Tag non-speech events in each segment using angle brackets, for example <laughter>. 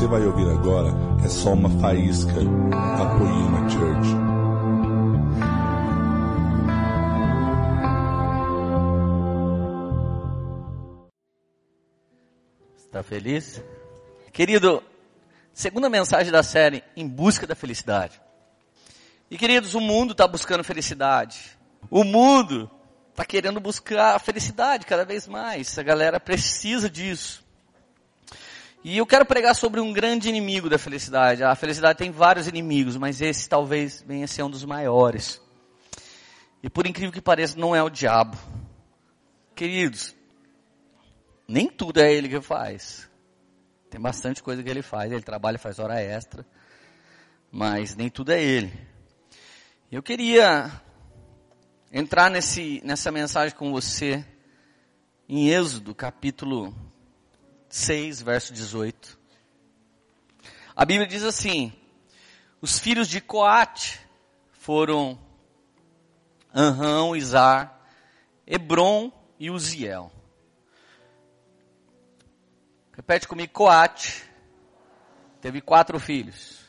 você vai ouvir agora é só uma faísca da Poema Church. Está feliz? Querido, segunda mensagem da série Em Busca da Felicidade. E queridos, o mundo está buscando felicidade. O mundo está querendo buscar a felicidade cada vez mais. A galera precisa disso. E eu quero pregar sobre um grande inimigo da felicidade. A felicidade tem vários inimigos, mas esse talvez venha ser um dos maiores. E por incrível que pareça, não é o diabo. Queridos, nem tudo é ele que faz. Tem bastante coisa que ele faz. Ele trabalha, faz hora extra. Mas nem tudo é ele. Eu queria entrar nesse, nessa mensagem com você em Êxodo, capítulo 6, verso 18. A Bíblia diz assim: os filhos de Coate foram Anrão, Izar, Hebron e Uziel. Repete comigo, Coate teve quatro filhos.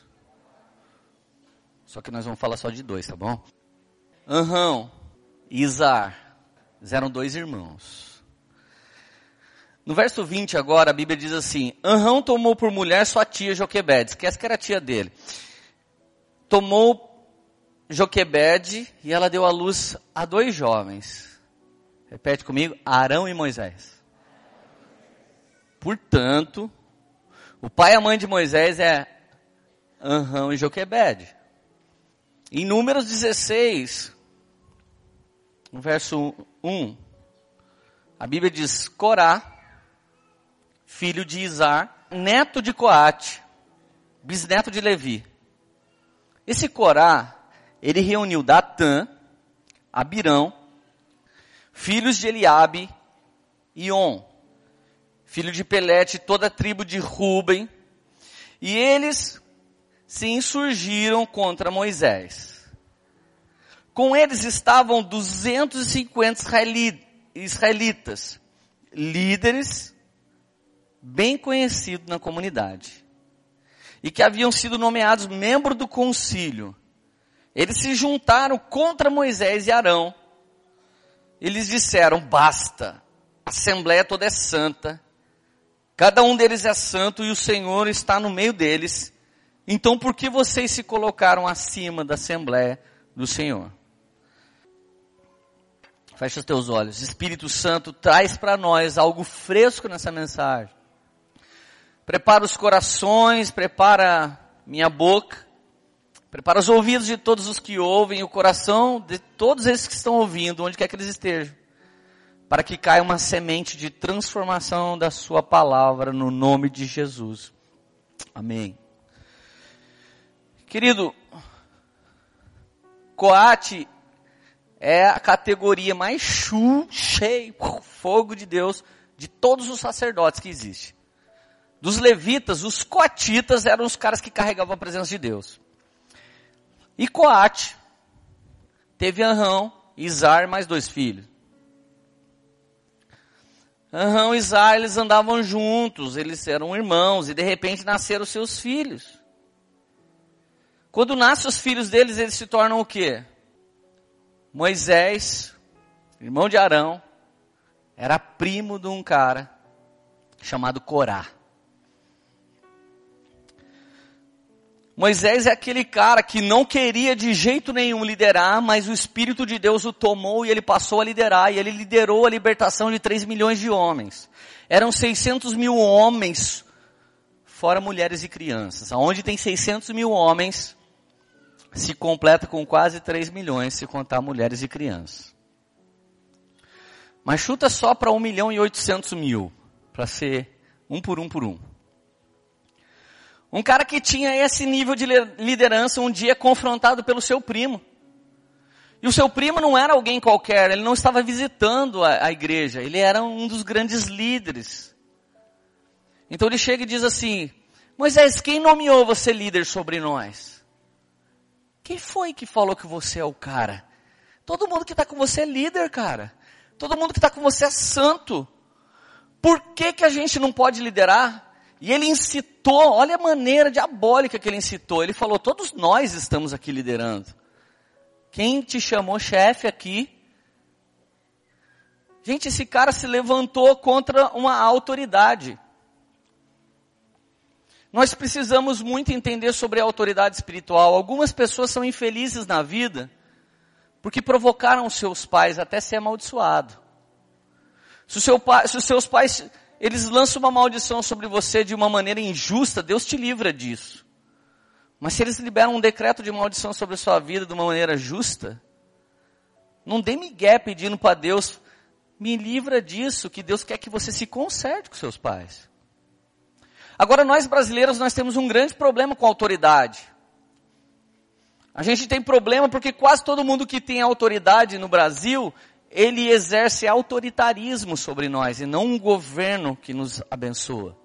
Só que nós vamos falar só de dois, tá bom? Anrão e Izar eram dois irmãos. No verso 20 agora, a Bíblia diz assim, Anrão tomou por mulher sua tia Joquebede, que essa que era tia dele. Tomou Joquebede e ela deu à luz a dois jovens. Repete comigo, Arão e Moisés. Portanto, o pai e a mãe de Moisés é Anrão e Joquebede. Em Números 16, no verso 1, a Bíblia diz: Corá, filho de Izar, neto de Coate, bisneto de Levi. Esse Corá, ele reuniu Datã, Abirão, filhos de Eliabe e On, filho de Pelete, toda a tribo de Ruben, e eles se insurgiram contra Moisés. Com eles estavam 250 israelitas, líderes bem conhecidos na comunidade, e que haviam sido nomeados membros do concílio. Eles se juntaram contra Moisés e Arão. Eles disseram: basta, a assembleia toda é santa, cada um deles é santo e o Senhor está no meio deles então por que vocês se colocaram acima da Assembleia do Senhor? Fecha os teus olhos. Espírito Santo traz para nós algo fresco nessa mensagem. Prepara os corações, prepara minha boca, prepara os ouvidos de todos os que ouvem, o coração de todos esses que estão ouvindo, onde quer que eles estejam, para que caia uma semente de transformação da sua palavra no nome de Jesus. Amém. Querido, Coate é a categoria mais chu, fogo de Deus, de todos os sacerdotes que existe. Dos levitas, os coatitas eram os caras que carregavam a presença de Deus. E Coate teve Anrão, Izar, mais dois filhos. Anrão e Izar, eles andavam juntos, eles eram irmãos, e de repente nasceram seus filhos. Quando nascem os filhos deles, eles se tornam o quê? Moisés, irmão de Arão, era primo de um cara chamado Corá. Moisés é aquele cara que não queria de jeito nenhum liderar, mas o Espírito de Deus o tomou e ele passou a liderar, e ele liderou a libertação de 3 milhões de homens. Eram 600 mil homens, fora mulheres e crianças. Onde tem 600 mil homens, se completa com quase 3 milhões, se contar mulheres e crianças. Mas chuta só para 1 milhão e 800 mil, para ser um por um por um. Um cara que tinha esse nível de liderança um dia confrontado pelo seu primo. E o seu primo não era alguém qualquer, ele não estava visitando a, a igreja, ele era um dos grandes líderes. Então ele chega e diz assim, Moisés, quem nomeou você líder sobre nós? Quem foi que falou que você é o cara? Todo mundo que está com você é líder, cara. Todo mundo que está com você é santo. Por que, que a gente não pode liderar? E ele incitou, olha a maneira diabólica que ele incitou. Ele falou: todos nós estamos aqui liderando. Quem te chamou chefe aqui? Gente, esse cara se levantou contra uma autoridade. Nós precisamos muito entender sobre a autoridade espiritual. Algumas pessoas são infelizes na vida porque provocaram seus pais até ser amaldiçoado. Se, seu pai, se os seus pais eles lançam uma maldição sobre você de uma maneira injusta, Deus te livra disso. Mas se eles liberam um decreto de maldição sobre a sua vida de uma maneira justa, não dê migué pedindo para Deus, me livra disso, que Deus quer que você se conserte com seus pais. Agora nós brasileiros, nós temos um grande problema com a autoridade. A gente tem problema porque quase todo mundo que tem autoridade no Brasil, ele exerce autoritarismo sobre nós e não um governo que nos abençoa.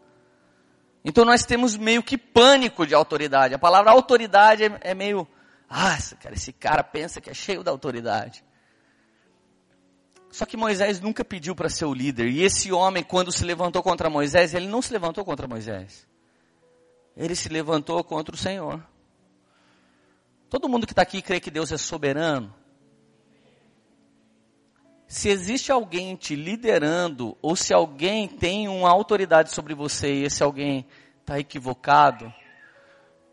Então nós temos meio que pânico de autoridade. A palavra autoridade é, é meio, ah, cara, esse cara pensa que é cheio da autoridade. Só que Moisés nunca pediu para ser o líder. E esse homem, quando se levantou contra Moisés, ele não se levantou contra Moisés. Ele se levantou contra o Senhor. Todo mundo que está aqui crê que Deus é soberano se existe alguém te liderando, ou se alguém tem uma autoridade sobre você e esse alguém está equivocado,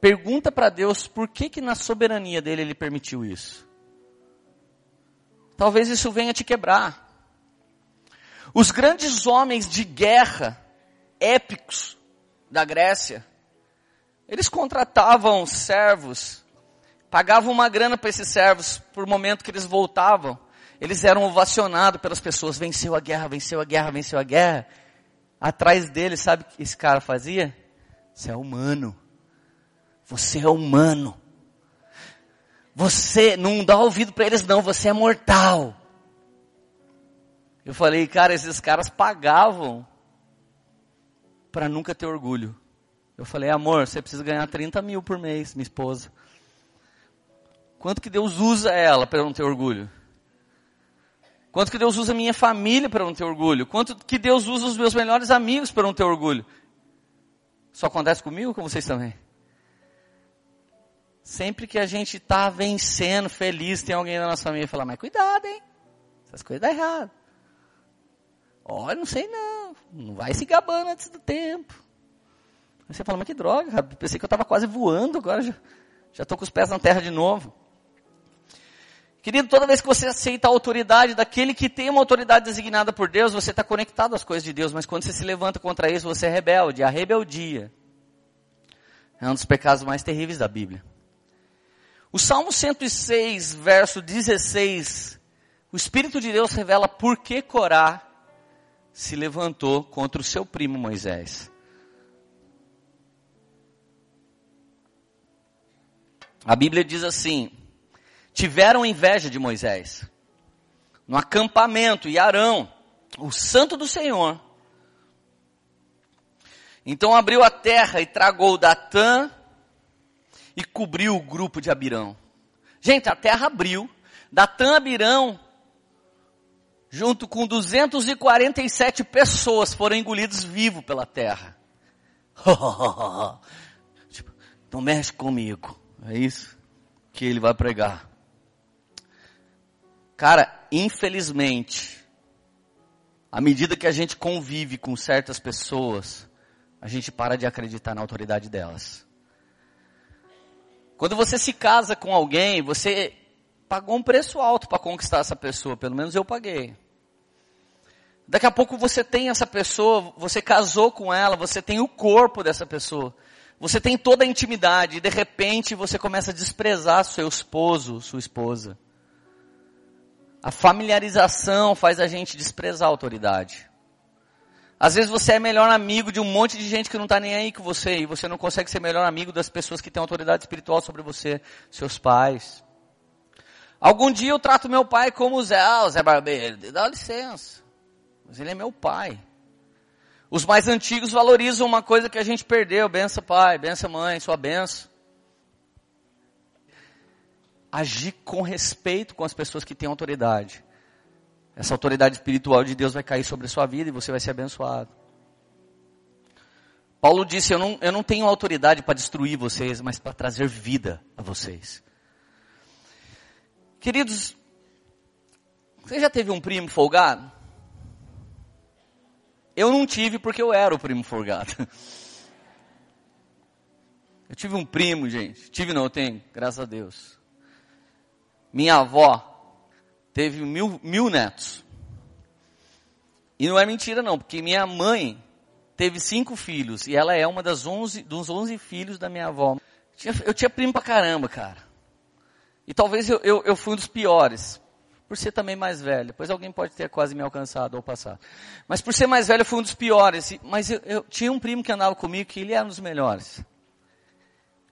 pergunta para Deus por que que na soberania dele ele permitiu isso. Talvez isso venha te quebrar. Os grandes homens de guerra, épicos da Grécia, eles contratavam servos, pagavam uma grana para esses servos por momento que eles voltavam eles eram ovacionados pelas pessoas, venceu a guerra, venceu a guerra, venceu a guerra. Atrás deles, sabe o que esse cara fazia? Você é humano. Você é humano. Você não dá ouvido para eles não, você é mortal. Eu falei, cara, esses caras pagavam para nunca ter orgulho. Eu falei, amor, você precisa ganhar 30 mil por mês, minha esposa. Quanto que Deus usa ela para não ter orgulho? Quanto que Deus usa a minha família para não ter orgulho? Quanto que Deus usa os meus melhores amigos para não ter orgulho? Só acontece comigo ou com vocês também? Sempre que a gente está vencendo, feliz, tem alguém na nossa família que fala, mas cuidado, hein? Essas coisas dão errado. Olha, não sei não. Não vai se gabando antes do tempo. Aí você fala, mas que droga. Pensei que eu estava quase voando, agora já estou com os pés na terra de novo. Querido, toda vez que você aceita a autoridade daquele que tem uma autoridade designada por Deus, você está conectado às coisas de Deus, mas quando você se levanta contra isso, você é rebelde. A rebeldia é um dos pecados mais terríveis da Bíblia. O Salmo 106, verso 16, o Espírito de Deus revela por que Corá se levantou contra o seu primo Moisés. A Bíblia diz assim, tiveram inveja de Moisés. No acampamento, e Arão, o santo do Senhor. Então abriu a terra e tragou Datã e cobriu o grupo de Abirão. Gente, a terra abriu. Datã Abirão, junto com 247 pessoas, foram engolidos vivos pela terra. <laughs> tipo, não mexe comigo. É isso que ele vai pregar. Cara, infelizmente, à medida que a gente convive com certas pessoas, a gente para de acreditar na autoridade delas. Quando você se casa com alguém, você pagou um preço alto para conquistar essa pessoa, pelo menos eu paguei. Daqui a pouco você tem essa pessoa, você casou com ela, você tem o corpo dessa pessoa. Você tem toda a intimidade e de repente você começa a desprezar seu esposo, sua esposa. A familiarização faz a gente desprezar a autoridade. Às vezes você é melhor amigo de um monte de gente que não está nem aí com você e você não consegue ser melhor amigo das pessoas que têm autoridade espiritual sobre você, seus pais. Algum dia eu trato meu pai como Zé, ah, Zé Barbeiro, dá licença. Mas ele é meu pai. Os mais antigos valorizam uma coisa que a gente perdeu, benção pai, benção mãe, sua benção agir com respeito com as pessoas que têm autoridade. Essa autoridade espiritual de Deus vai cair sobre a sua vida e você vai ser abençoado. Paulo disse: Eu não, eu não tenho autoridade para destruir vocês, mas para trazer vida a vocês. Queridos, você já teve um primo folgado? Eu não tive porque eu era o primo folgado. <laughs> Eu tive um primo, gente. Tive não, eu tenho, graças a Deus. Minha avó teve mil, mil netos. E não é mentira não, porque minha mãe teve cinco filhos. E ela é uma das onze, dos onze filhos da minha avó. Eu tinha, primo pra caramba, cara. E talvez eu, eu, eu fui um dos piores por ser também mais velho. Depois alguém pode ter quase me alcançado ou passado. Mas por ser mais velho, eu fui um dos piores. Mas eu, eu, tinha um primo que andava comigo que ele era um dos melhores.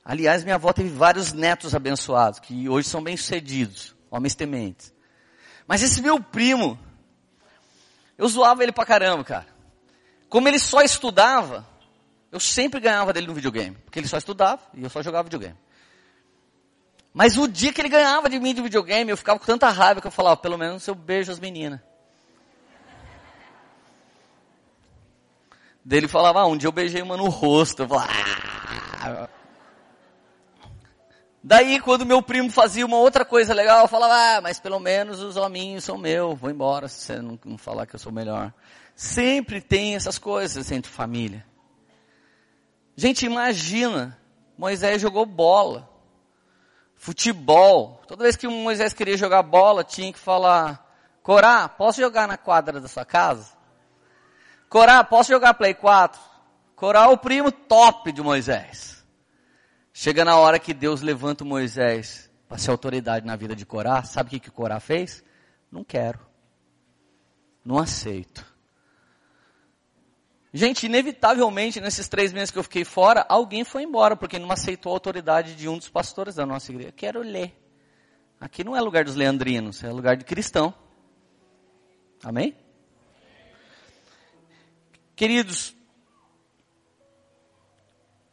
Aliás, minha avó teve vários netos abençoados, que hoje são bem-sucedidos, homens tementes. Mas esse meu primo, eu zoava ele pra caramba, cara. Como ele só estudava, eu sempre ganhava dele no videogame. Porque ele só estudava e eu só jogava videogame. Mas o dia que ele ganhava de mim de videogame, eu ficava com tanta raiva que eu falava, pelo menos eu beijo as meninas. Dele falava, ah, um dia eu beijei uma no rosto. Eu falava, ah. Daí, quando meu primo fazia uma outra coisa legal, eu falava, ah, mas pelo menos os hominhos são meus, vou embora se você não, não falar que eu sou melhor. Sempre tem essas coisas entre família. Gente, imagina, Moisés jogou bola futebol. Toda vez que Moisés queria jogar bola, tinha que falar: Corá, posso jogar na quadra da sua casa? Corá, posso jogar Play 4? Corá é o primo top de Moisés. Chega na hora que Deus levanta Moisés para ser autoridade na vida de Corá, sabe o que, que Corá fez? Não quero. Não aceito. Gente, inevitavelmente, nesses três meses que eu fiquei fora, alguém foi embora, porque não aceitou a autoridade de um dos pastores da nossa igreja. Quero ler. Aqui não é lugar dos leandrinos, é lugar de cristão. Amém? Queridos,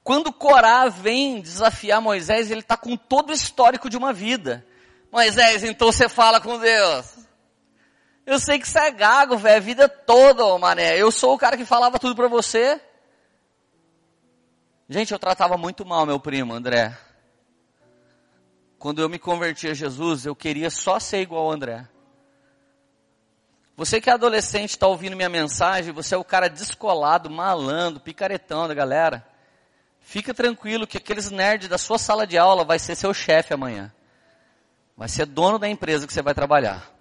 quando Corá vem desafiar Moisés, ele está com todo o histórico de uma vida. Moisés, então você fala com Deus. Eu sei que você é gago, velho, a vida toda, ô, mané. Eu sou o cara que falava tudo pra você. Gente, eu tratava muito mal meu primo, André. Quando eu me converti a Jesus, eu queria só ser igual ao André. Você que é adolescente, está ouvindo minha mensagem, você é o cara descolado, malandro, picaretão da galera. Fica tranquilo que aqueles nerds da sua sala de aula vai ser seu chefe amanhã. Vai ser dono da empresa que você vai trabalhar.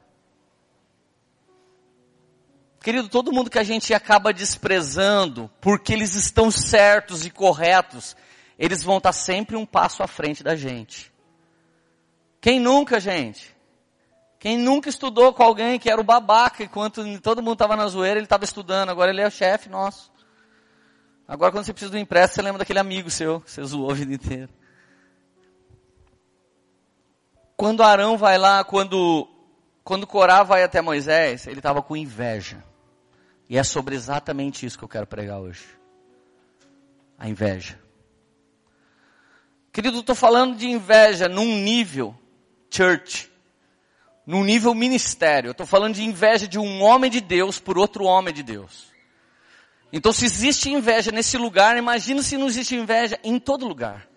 Querido, todo mundo que a gente acaba desprezando, porque eles estão certos e corretos, eles vão estar sempre um passo à frente da gente. Quem nunca, gente? Quem nunca estudou com alguém que era o babaca, enquanto todo mundo estava na zoeira, ele estava estudando, agora ele é o chefe nosso. Agora quando você precisa do empréstimo, você lembra daquele amigo seu, você zoou a vida inteira. Quando Arão vai lá, quando, quando Corá vai até Moisés, ele estava com inveja. E é sobre exatamente isso que eu quero pregar hoje. A inveja. Querido, estou falando de inveja num nível church, num nível ministério. Estou falando de inveja de um homem de Deus por outro homem de Deus. Então, se existe inveja nesse lugar, imagina se não existe inveja em todo lugar.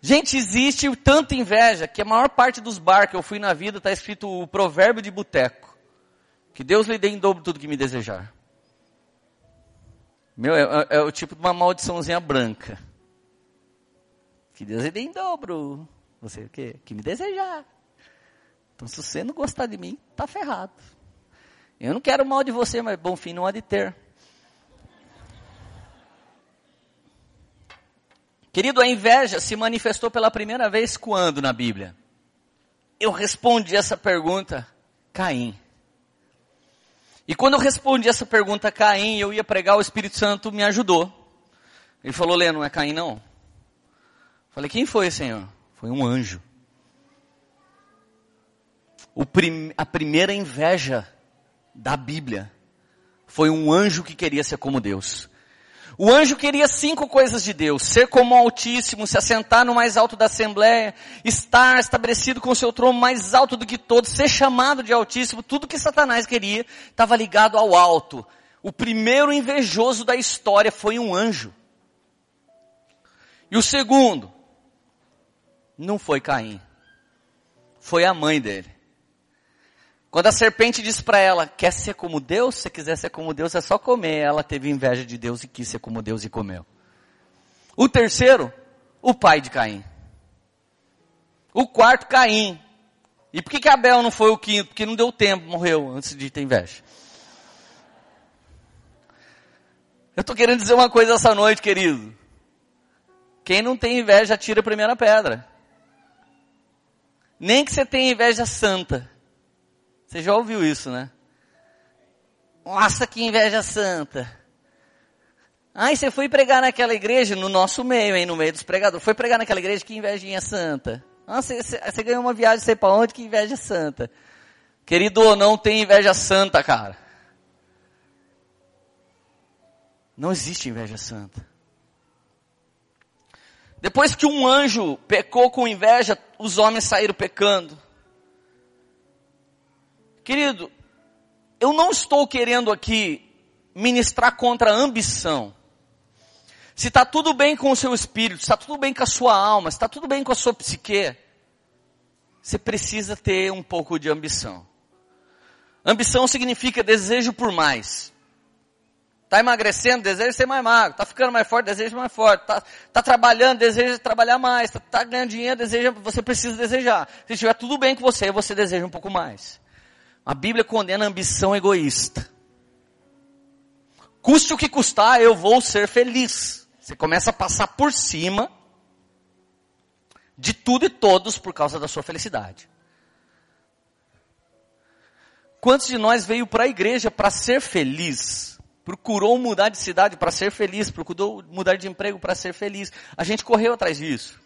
Gente, existe tanta inveja que a maior parte dos bar que eu fui na vida está escrito o provérbio de boteco. Que Deus lhe dê em dobro tudo que me desejar. Meu, é, é, é o tipo de uma maldiçãozinha branca. Que Deus lhe dê em dobro. Você o quê? Que me desejar. Então se você não gostar de mim, tá ferrado. Eu não quero mal de você, mas bom fim não há de ter. Querido, a inveja se manifestou pela primeira vez quando na Bíblia? Eu respondi essa pergunta, Caim. E quando eu respondi essa pergunta Caim, eu ia pregar, o Espírito Santo me ajudou. Ele falou, Lê, não é Caim não? Falei, quem foi, Senhor? Foi um anjo. Prim, a primeira inveja da Bíblia foi um anjo que queria ser como Deus. O anjo queria cinco coisas de Deus: ser como o Altíssimo, se assentar no mais alto da Assembleia, estar estabelecido com o seu trono mais alto do que todos, ser chamado de Altíssimo. Tudo que Satanás queria estava ligado ao alto. O primeiro invejoso da história foi um anjo. E o segundo não foi Caim. Foi a mãe dele. Quando a serpente disse para ela, quer ser como Deus? Se quiser ser como Deus, é só comer. Ela teve inveja de Deus e quis ser como Deus e comeu. O terceiro, o pai de Caim. O quarto, Caim. E por que, que Abel não foi o quinto? Porque não deu tempo, morreu antes de ter inveja. Eu estou querendo dizer uma coisa essa noite, querido. Quem não tem inveja, tira a primeira pedra. Nem que você tenha inveja santa. Você já ouviu isso, né? Nossa, que inveja santa. Ai, você foi pregar naquela igreja, no nosso meio, hein, no meio dos pregadores. Foi pregar naquela igreja, que invejinha santa. Nossa, você, você ganhou uma viagem, sei para onde, que inveja santa. Querido, não tem inveja santa, cara. Não existe inveja santa. Depois que um anjo pecou com inveja, os homens saíram pecando. Querido, eu não estou querendo aqui ministrar contra a ambição. Se está tudo bem com o seu espírito, se está tudo bem com a sua alma, se está tudo bem com a sua psique, você precisa ter um pouco de ambição. Ambição significa desejo por mais. Está emagrecendo, deseja ser mais magro. Está ficando mais forte, deseja mais forte. Está tá trabalhando, deseja trabalhar mais. Está tá ganhando dinheiro, deseja, você precisa desejar. Se estiver tudo bem com você, você deseja um pouco mais. A Bíblia condena a ambição egoísta. Custe o que custar, eu vou ser feliz. Você começa a passar por cima de tudo e todos por causa da sua felicidade. Quantos de nós veio para a igreja para ser feliz? Procurou mudar de cidade para ser feliz, procurou mudar de emprego para ser feliz. A gente correu atrás disso.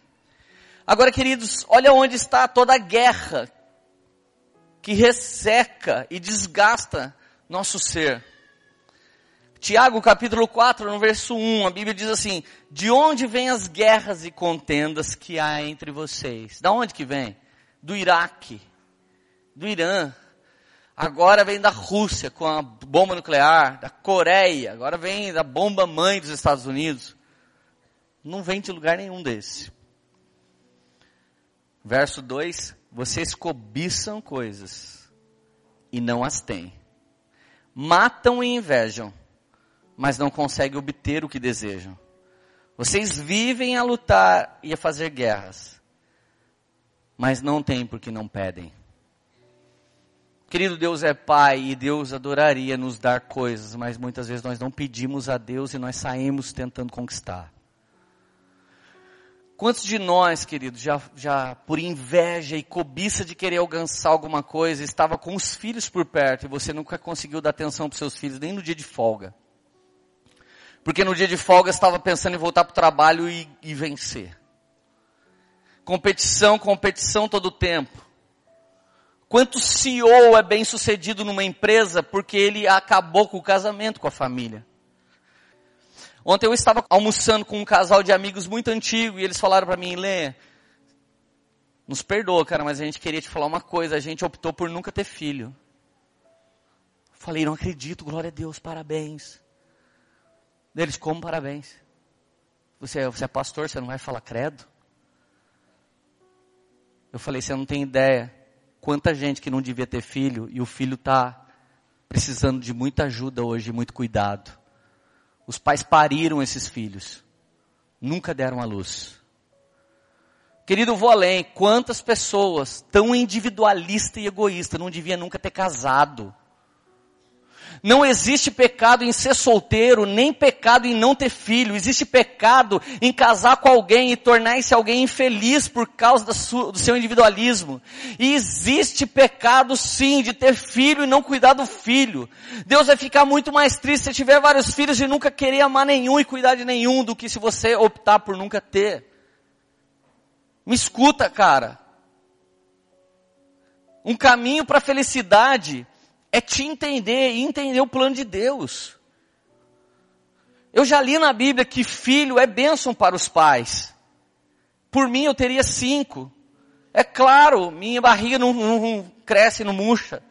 Agora, queridos, olha onde está toda a guerra que resseca e desgasta nosso ser. Tiago capítulo 4, no verso 1, a Bíblia diz assim, de onde vêm as guerras e contendas que há entre vocês? Da onde que vem? Do Iraque, do Irã, agora vem da Rússia com a bomba nuclear, da Coreia, agora vem da bomba mãe dos Estados Unidos. Não vem de lugar nenhum desse. Verso 2, vocês cobiçam coisas e não as têm. Matam e invejam mas não conseguem obter o que desejam. Vocês vivem a lutar e a fazer guerras, mas não têm porque não pedem. Querido Deus é Pai e Deus adoraria nos dar coisas, mas muitas vezes nós não pedimos a Deus e nós saímos tentando conquistar. Quantos de nós, queridos, já, já por inveja e cobiça de querer alcançar alguma coisa, estava com os filhos por perto e você nunca conseguiu dar atenção para os seus filhos, nem no dia de folga? Porque no dia de folga estava pensando em voltar para o trabalho e, e vencer. Competição, competição todo o tempo. Quanto CEO é bem sucedido numa empresa porque ele acabou com o casamento com a família? Ontem eu estava almoçando com um casal de amigos muito antigo e eles falaram para mim, Lê, nos perdoa, cara, mas a gente queria te falar uma coisa, a gente optou por nunca ter filho. Falei, não acredito, glória a Deus, parabéns. Deles, como parabéns. Você, você é pastor, você não vai falar credo? Eu falei, você não tem ideia quanta gente que não devia ter filho e o filho está precisando de muita ajuda hoje, muito cuidado. Os pais pariram esses filhos, nunca deram a luz. Querido, vou além. Quantas pessoas tão individualista e egoísta não devia nunca ter casado? Não existe pecado em ser solteiro, nem pecado em não ter filho. Existe pecado em casar com alguém e tornar esse alguém infeliz por causa do seu individualismo. E existe pecado sim de ter filho e não cuidar do filho. Deus vai ficar muito mais triste se tiver vários filhos e nunca querer amar nenhum e cuidar de nenhum do que se você optar por nunca ter. Me escuta, cara. Um caminho para a felicidade é te entender e entender o plano de Deus. Eu já li na Bíblia que filho é bênção para os pais. Por mim eu teria cinco. É claro, minha barriga não, não, cresce, não murcha.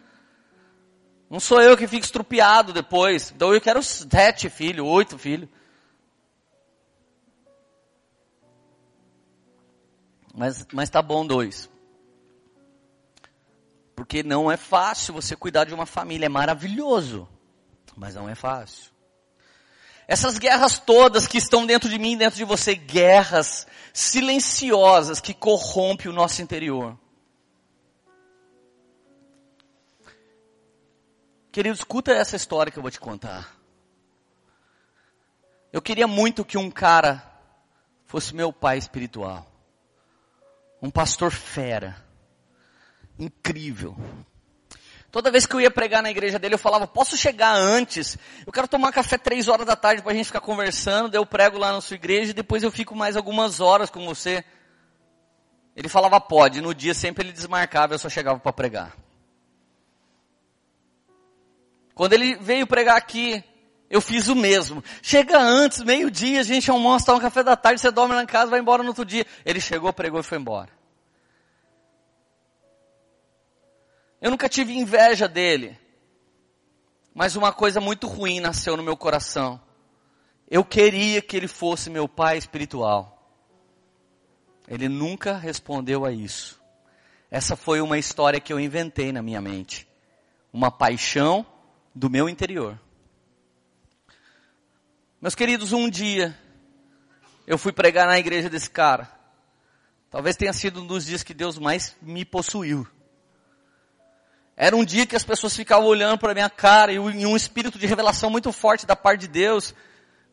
Não sou eu que fico estrupiado depois. Então eu quero sete filhos, oito filhos. Mas, mas tá bom dois. Porque não é fácil você cuidar de uma família. É maravilhoso. Mas não é fácil. Essas guerras todas que estão dentro de mim, dentro de você, guerras silenciosas que corrompem o nosso interior. Querido, escuta essa história que eu vou te contar. Eu queria muito que um cara fosse meu pai espiritual. Um pastor fera. Incrível. Toda vez que eu ia pregar na igreja dele, eu falava, posso chegar antes? Eu quero tomar café três horas da tarde para a gente ficar conversando, daí eu prego lá na sua igreja e depois eu fico mais algumas horas com você. Ele falava, pode. No dia sempre ele desmarcava, eu só chegava para pregar. Quando ele veio pregar aqui, eu fiz o mesmo. Chega antes, meio-dia, a gente almoça, toma um café da tarde, você dorme lá em casa, vai embora no outro dia. Ele chegou, pregou e foi embora. Eu nunca tive inveja dele. Mas uma coisa muito ruim nasceu no meu coração. Eu queria que ele fosse meu pai espiritual. Ele nunca respondeu a isso. Essa foi uma história que eu inventei na minha mente. Uma paixão do meu interior. Meus queridos, um dia eu fui pregar na igreja desse cara. Talvez tenha sido um dos dias que Deus mais me possuiu. Era um dia que as pessoas ficavam olhando para minha cara e um espírito de revelação muito forte da parte de Deus,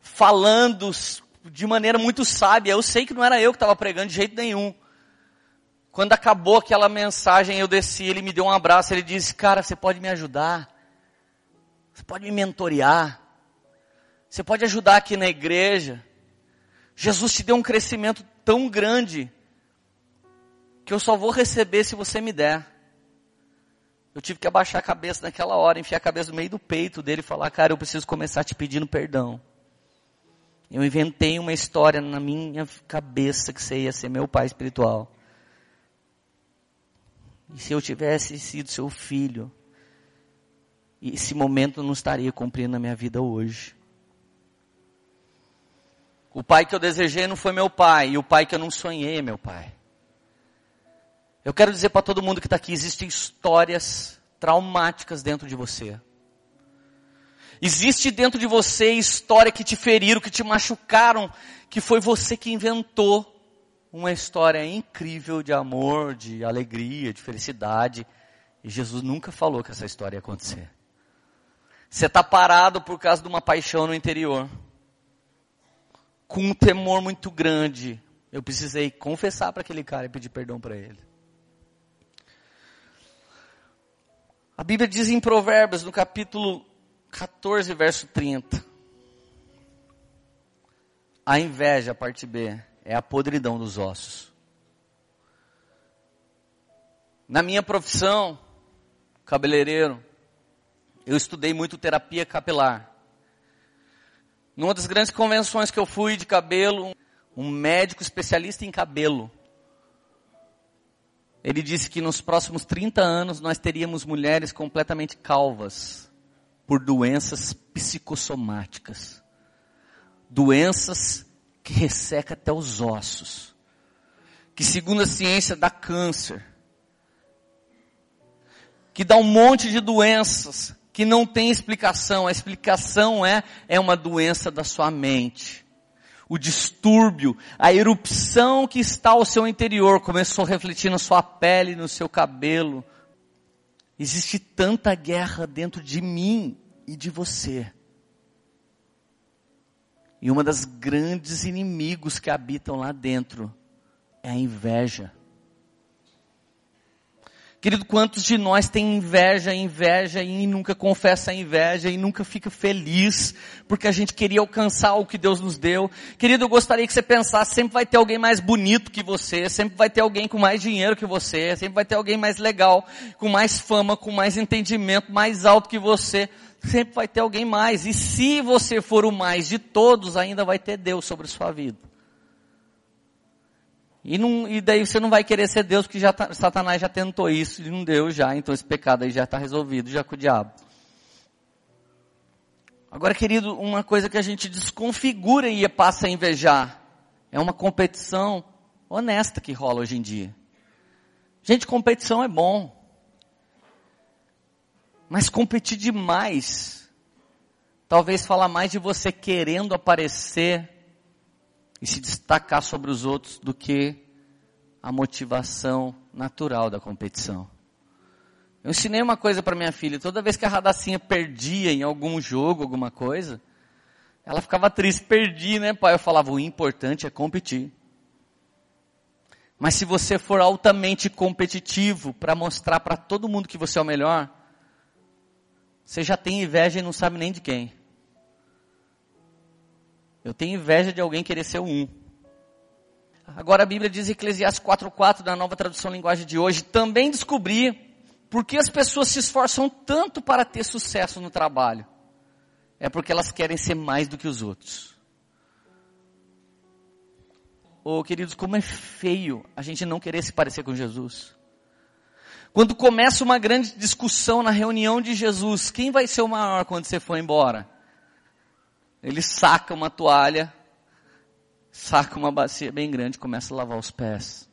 falando de maneira muito sábia. Eu sei que não era eu que estava pregando de jeito nenhum. Quando acabou aquela mensagem, eu desci, ele me deu um abraço, ele disse, cara, você pode me ajudar? Você pode me mentorear? Você pode ajudar aqui na igreja? Jesus te deu um crescimento tão grande, que eu só vou receber se você me der. Eu tive que abaixar a cabeça naquela hora, enfiar a cabeça no meio do peito dele e falar, cara, eu preciso começar te pedindo perdão. Eu inventei uma história na minha cabeça que você ia ser meu pai espiritual. E se eu tivesse sido seu filho, esse momento não estaria cumprindo na minha vida hoje. O pai que eu desejei não foi meu pai, e o pai que eu não sonhei é meu pai. Eu quero dizer para todo mundo que está aqui, existem histórias traumáticas dentro de você. Existe dentro de você história que te feriram, que te machucaram, que foi você que inventou uma história incrível de amor, de alegria, de felicidade. E Jesus nunca falou que essa história ia acontecer. Você está parado por causa de uma paixão no interior. Com um temor muito grande. Eu precisei confessar para aquele cara e pedir perdão para ele. A Bíblia diz em Provérbios, no capítulo 14, verso 30. A inveja, parte B, é a podridão dos ossos. Na minha profissão, cabeleireiro, eu estudei muito terapia capilar. Numa das grandes convenções que eu fui de cabelo, um médico especialista em cabelo ele disse que nos próximos 30 anos nós teríamos mulheres completamente calvas por doenças psicossomáticas. Doenças que resseca até os ossos. Que segundo a ciência dá câncer. Que dá um monte de doenças que não tem explicação. A explicação é é uma doença da sua mente o distúrbio, a erupção que está ao seu interior começou a refletir na sua pele, no seu cabelo. Existe tanta guerra dentro de mim e de você. E uma das grandes inimigos que habitam lá dentro é a inveja. Querido, quantos de nós tem inveja, inveja e nunca confessa a inveja e nunca fica feliz porque a gente queria alcançar o que Deus nos deu? Querido, eu gostaria que você pensasse, sempre vai ter alguém mais bonito que você, sempre vai ter alguém com mais dinheiro que você, sempre vai ter alguém mais legal, com mais fama, com mais entendimento, mais alto que você. Sempre vai ter alguém mais. E se você for o mais de todos, ainda vai ter Deus sobre a sua vida. E, não, e daí você não vai querer ser Deus, porque já tá, Satanás já tentou isso e não deu já, então esse pecado aí já está resolvido, já com o diabo. Agora, querido, uma coisa que a gente desconfigura e passa a invejar é uma competição honesta que rola hoje em dia. Gente, competição é bom. Mas competir demais, talvez fala mais de você querendo aparecer e se destacar sobre os outros do que a motivação natural da competição. Eu ensinei uma coisa para minha filha, toda vez que a Radacinha perdia em algum jogo, alguma coisa, ela ficava triste, perdi, né, pai? Eu falava, o importante é competir. Mas se você for altamente competitivo para mostrar para todo mundo que você é o melhor, você já tem inveja e não sabe nem de quem. Eu tenho inveja de alguém querer ser um. Agora a Bíblia diz em Eclesiastes 4.4, da nova tradução linguagem de hoje, também descobri por que as pessoas se esforçam tanto para ter sucesso no trabalho. É porque elas querem ser mais do que os outros. Oh, queridos, como é feio a gente não querer se parecer com Jesus. Quando começa uma grande discussão na reunião de Jesus, quem vai ser o maior quando você for embora? Ele saca uma toalha, saca uma bacia bem grande, começa a lavar os pés.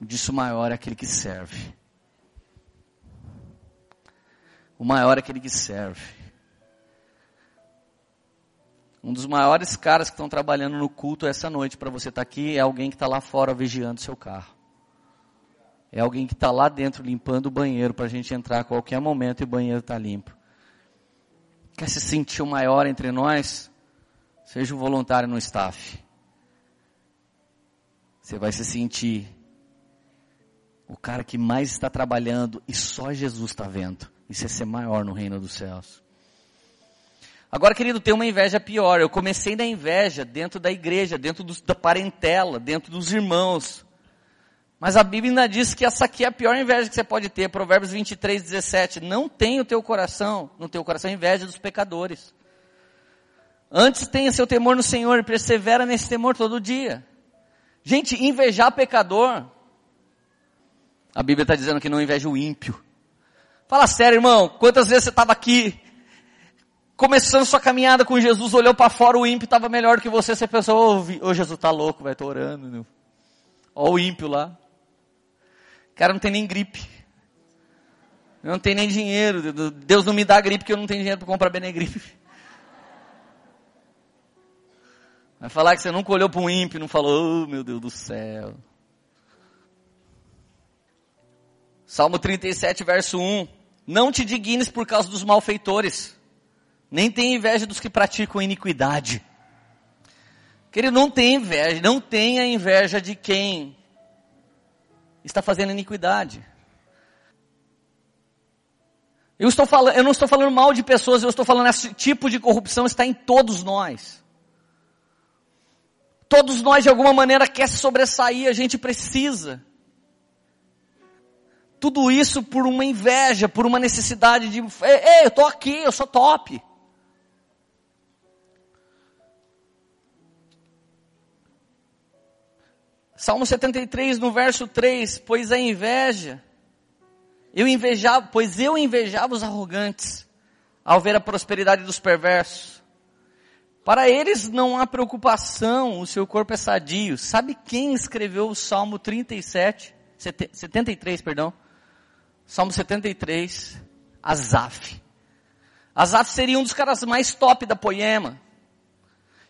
Disso maior é aquele que serve. O maior é aquele que serve. Um dos maiores caras que estão trabalhando no culto essa noite para você estar tá aqui é alguém que está lá fora vigiando seu carro. É alguém que está lá dentro limpando o banheiro para a gente entrar a qualquer momento e o banheiro está limpo. Quer se sentir o maior entre nós? Seja um voluntário no staff. Você vai se sentir o cara que mais está trabalhando e só Jesus está vendo. Isso é ser maior no reino dos céus. Agora, querido, tem uma inveja pior. Eu comecei na inveja dentro da igreja, dentro do, da parentela, dentro dos irmãos. Mas a Bíblia ainda diz que essa aqui é a pior inveja que você pode ter. Provérbios 23, 17. Não tem o teu coração, no teu coração inveja dos pecadores. Antes tenha seu temor no Senhor e persevera nesse temor todo dia. Gente, invejar pecador. A Bíblia está dizendo que não inveja o ímpio. Fala sério, irmão. Quantas vezes você estava aqui, começando sua caminhada com Jesus, olhou para fora, o ímpio estava melhor que você, você pensou, ô oh, Jesus tá louco, vai, tô orando. Olha o ímpio lá. O cara não tem nem gripe. Eu não tenho nem dinheiro. Deus não me dá gripe porque eu não tenho dinheiro para comprar Benegripe. Vai falar que você nunca olhou para um ímpio e não falou, oh meu Deus do céu. Salmo 37, verso 1. Não te dignes por causa dos malfeitores, nem tenha inveja dos que praticam iniquidade. Querido, não tenha inveja, não tenha inveja de quem está fazendo iniquidade. Eu, estou falando, eu não estou falando mal de pessoas, eu estou falando esse tipo de corrupção está em todos nós. Todos nós de alguma maneira quer se sobressair, a gente precisa. Tudo isso por uma inveja, por uma necessidade de, ei, eu estou aqui, eu sou top. Salmo 73, no verso 3, pois a inveja, eu invejava, pois eu invejava os arrogantes, ao ver a prosperidade dos perversos. Para eles não há preocupação, o seu corpo é sadio. Sabe quem escreveu o Salmo 37, 73, perdão? Salmo 73, Azaf. Azaf seria um dos caras mais top da poema.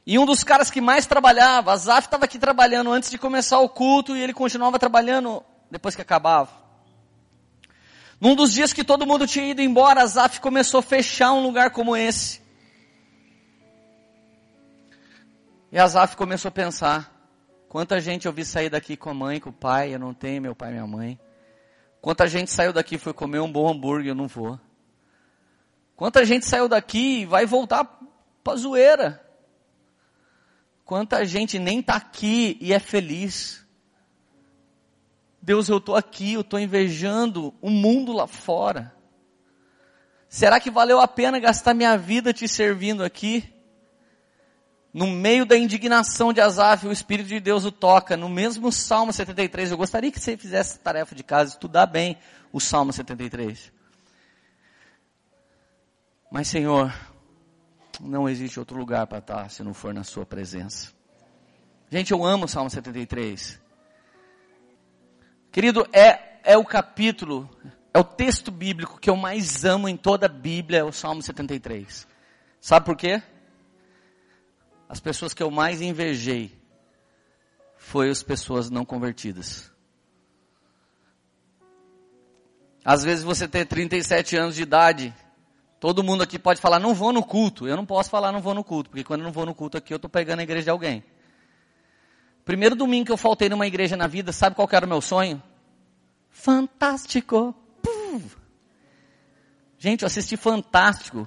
E um dos caras que mais trabalhava, Azaf estava aqui trabalhando antes de começar o culto e ele continuava trabalhando depois que acabava. Num dos dias que todo mundo tinha ido embora, Azaf começou a fechar um lugar como esse. E Azaf começou a pensar, quanta gente eu vi sair daqui com a mãe, com o pai, eu não tenho meu pai e minha mãe. Quanta gente saiu daqui foi comer um bom hambúrguer, eu não vou. Quanta gente saiu daqui e vai voltar para zoeira. Quanta gente nem está aqui e é feliz. Deus, eu estou aqui, eu estou invejando o mundo lá fora. Será que valeu a pena gastar minha vida te servindo aqui? No meio da indignação de Asaf, o Espírito de Deus o toca. No mesmo Salmo 73, eu gostaria que você fizesse tarefa de casa, estudar bem o Salmo 73. Mas Senhor, Não existe outro lugar para estar se não for na sua presença. Gente, eu amo o Salmo 73. Querido, é, é o capítulo, é o texto bíblico que eu mais amo em toda a Bíblia, é o Salmo 73. Sabe por quê? As pessoas que eu mais invejei foi as pessoas não convertidas. Às vezes você tem 37 anos de idade, todo mundo aqui pode falar, não vou no culto. Eu não posso falar, não vou no culto, porque quando eu não vou no culto aqui, eu estou pegando a igreja de alguém. Primeiro domingo que eu faltei numa igreja na vida, sabe qual era o meu sonho? Fantástico! Puf. Gente, eu assisti Fantástico.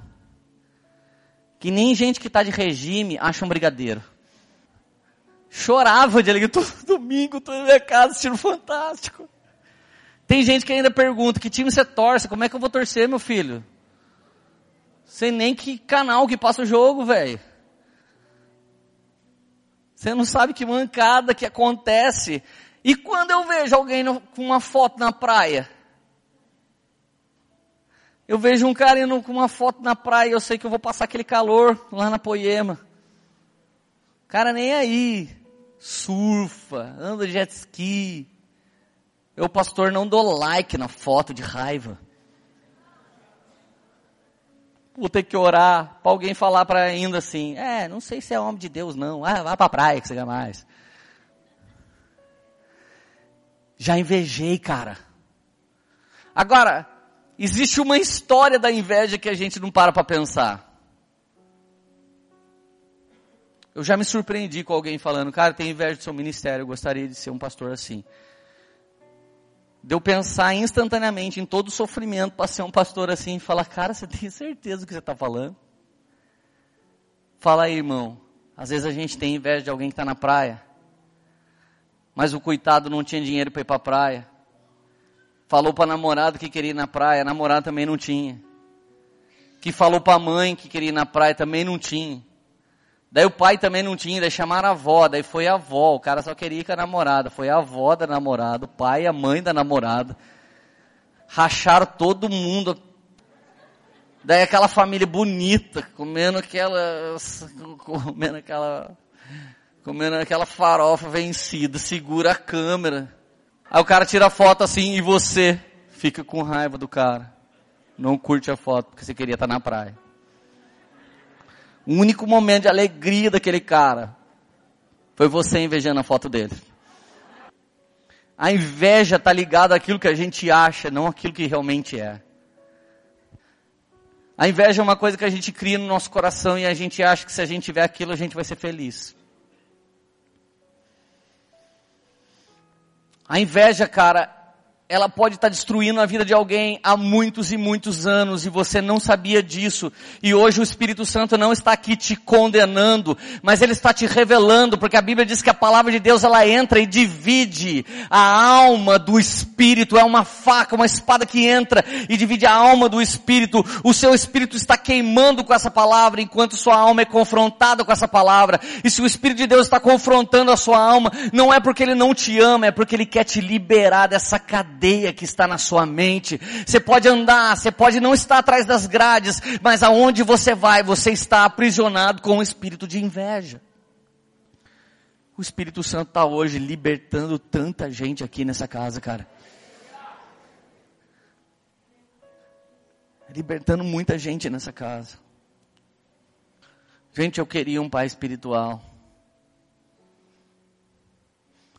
Que nem gente que está de regime acha um brigadeiro. Chorava de alegria <laughs> todo domingo, todo na minha casa assistindo Fantástico. Tem gente que ainda pergunta, que time você torce? Como é que eu vou torcer, meu filho? Sei nem que canal que passa o jogo, velho. Você não sabe que mancada que acontece. E quando eu vejo alguém no, com uma foto na praia? Eu vejo um cara indo com uma foto na praia, eu sei que eu vou passar aquele calor lá na Poema. Cara nem aí. Surfa, anda jet ski, eu, pastor, não dou like na foto de raiva. Vou ter que orar para alguém falar para ainda assim, é, não sei se é homem de Deus não, ah, vá para a praia que você quer mais. Já invejei, cara. Agora, existe uma história da inveja que a gente não para para pensar. Eu já me surpreendi com alguém falando, cara, tem inveja do seu ministério, eu gostaria de ser um pastor assim de eu pensar instantaneamente em todo o sofrimento para ser um pastor assim e falar, cara, você tem certeza do que você está falando? Fala aí, irmão. Às vezes a gente tem inveja de alguém que está na praia, mas o coitado não tinha dinheiro para ir para a praia. Falou para namorado que queria ir na praia, a namorada também não tinha. Que falou para a mãe que queria ir na praia, também não tinha. Daí o pai também não tinha, daí chamaram a avó, daí foi a avó, o cara só queria ir com a namorada, foi a avó da namorada, o pai e a mãe da namorada. Racharam todo mundo. Daí aquela família bonita, comendo aquela, comendo aquela, comendo aquela farofa vencida, segura a câmera. Aí o cara tira a foto assim e você fica com raiva do cara. Não curte a foto porque você queria estar na praia. O único momento de alegria daquele cara foi você invejando a foto dele. A inveja está ligada àquilo que a gente acha, não àquilo que realmente é. A inveja é uma coisa que a gente cria no nosso coração e a gente acha que se a gente tiver aquilo a gente vai ser feliz. A inveja, cara, ela pode estar destruindo a vida de alguém há muitos e muitos anos e você não sabia disso. E hoje o Espírito Santo não está aqui te condenando, mas ele está te revelando, porque a Bíblia diz que a palavra de Deus ela entra e divide a alma do Espírito. É uma faca, uma espada que entra e divide a alma do Espírito. O seu Espírito está queimando com essa palavra enquanto sua alma é confrontada com essa palavra. E se o Espírito de Deus está confrontando a sua alma, não é porque ele não te ama, é porque ele quer te liberar dessa cadeia cadeia que está na sua mente. Você pode andar, você pode não estar atrás das grades, mas aonde você vai, você está aprisionado com o espírito de inveja. O Espírito Santo está hoje libertando tanta gente aqui nessa casa, cara. Libertando muita gente nessa casa. Gente, eu queria um pai espiritual.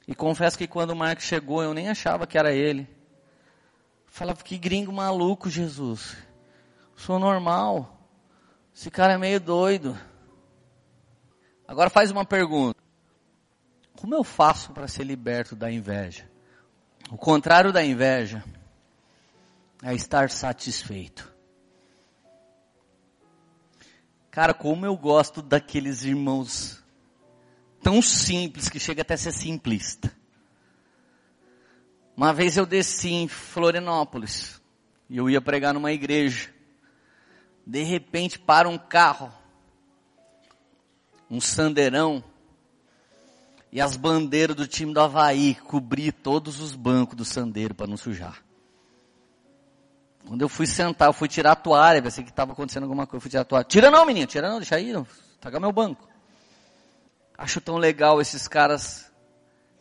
E confesso que quando o Marcos chegou, eu nem achava que era ele. Falava, que gringo maluco, Jesus. Sou normal. Esse cara é meio doido. Agora faz uma pergunta. Como eu faço para ser liberto da inveja? O contrário da inveja é estar satisfeito. Cara, como eu gosto daqueles irmãos tão simples que chega até a ser simplista. Uma vez eu desci em Florianópolis e eu ia pregar numa igreja. De repente para um carro, um sandeirão, e as bandeiras do time do Havaí cobrir todos os bancos do sandeiro para não sujar. Quando eu fui sentar, eu fui tirar a toalha, pensei que estava acontecendo alguma coisa, eu fui tirar a toalha. Tira não, menino, tira não, deixa aí, taca meu banco. Acho tão legal esses caras.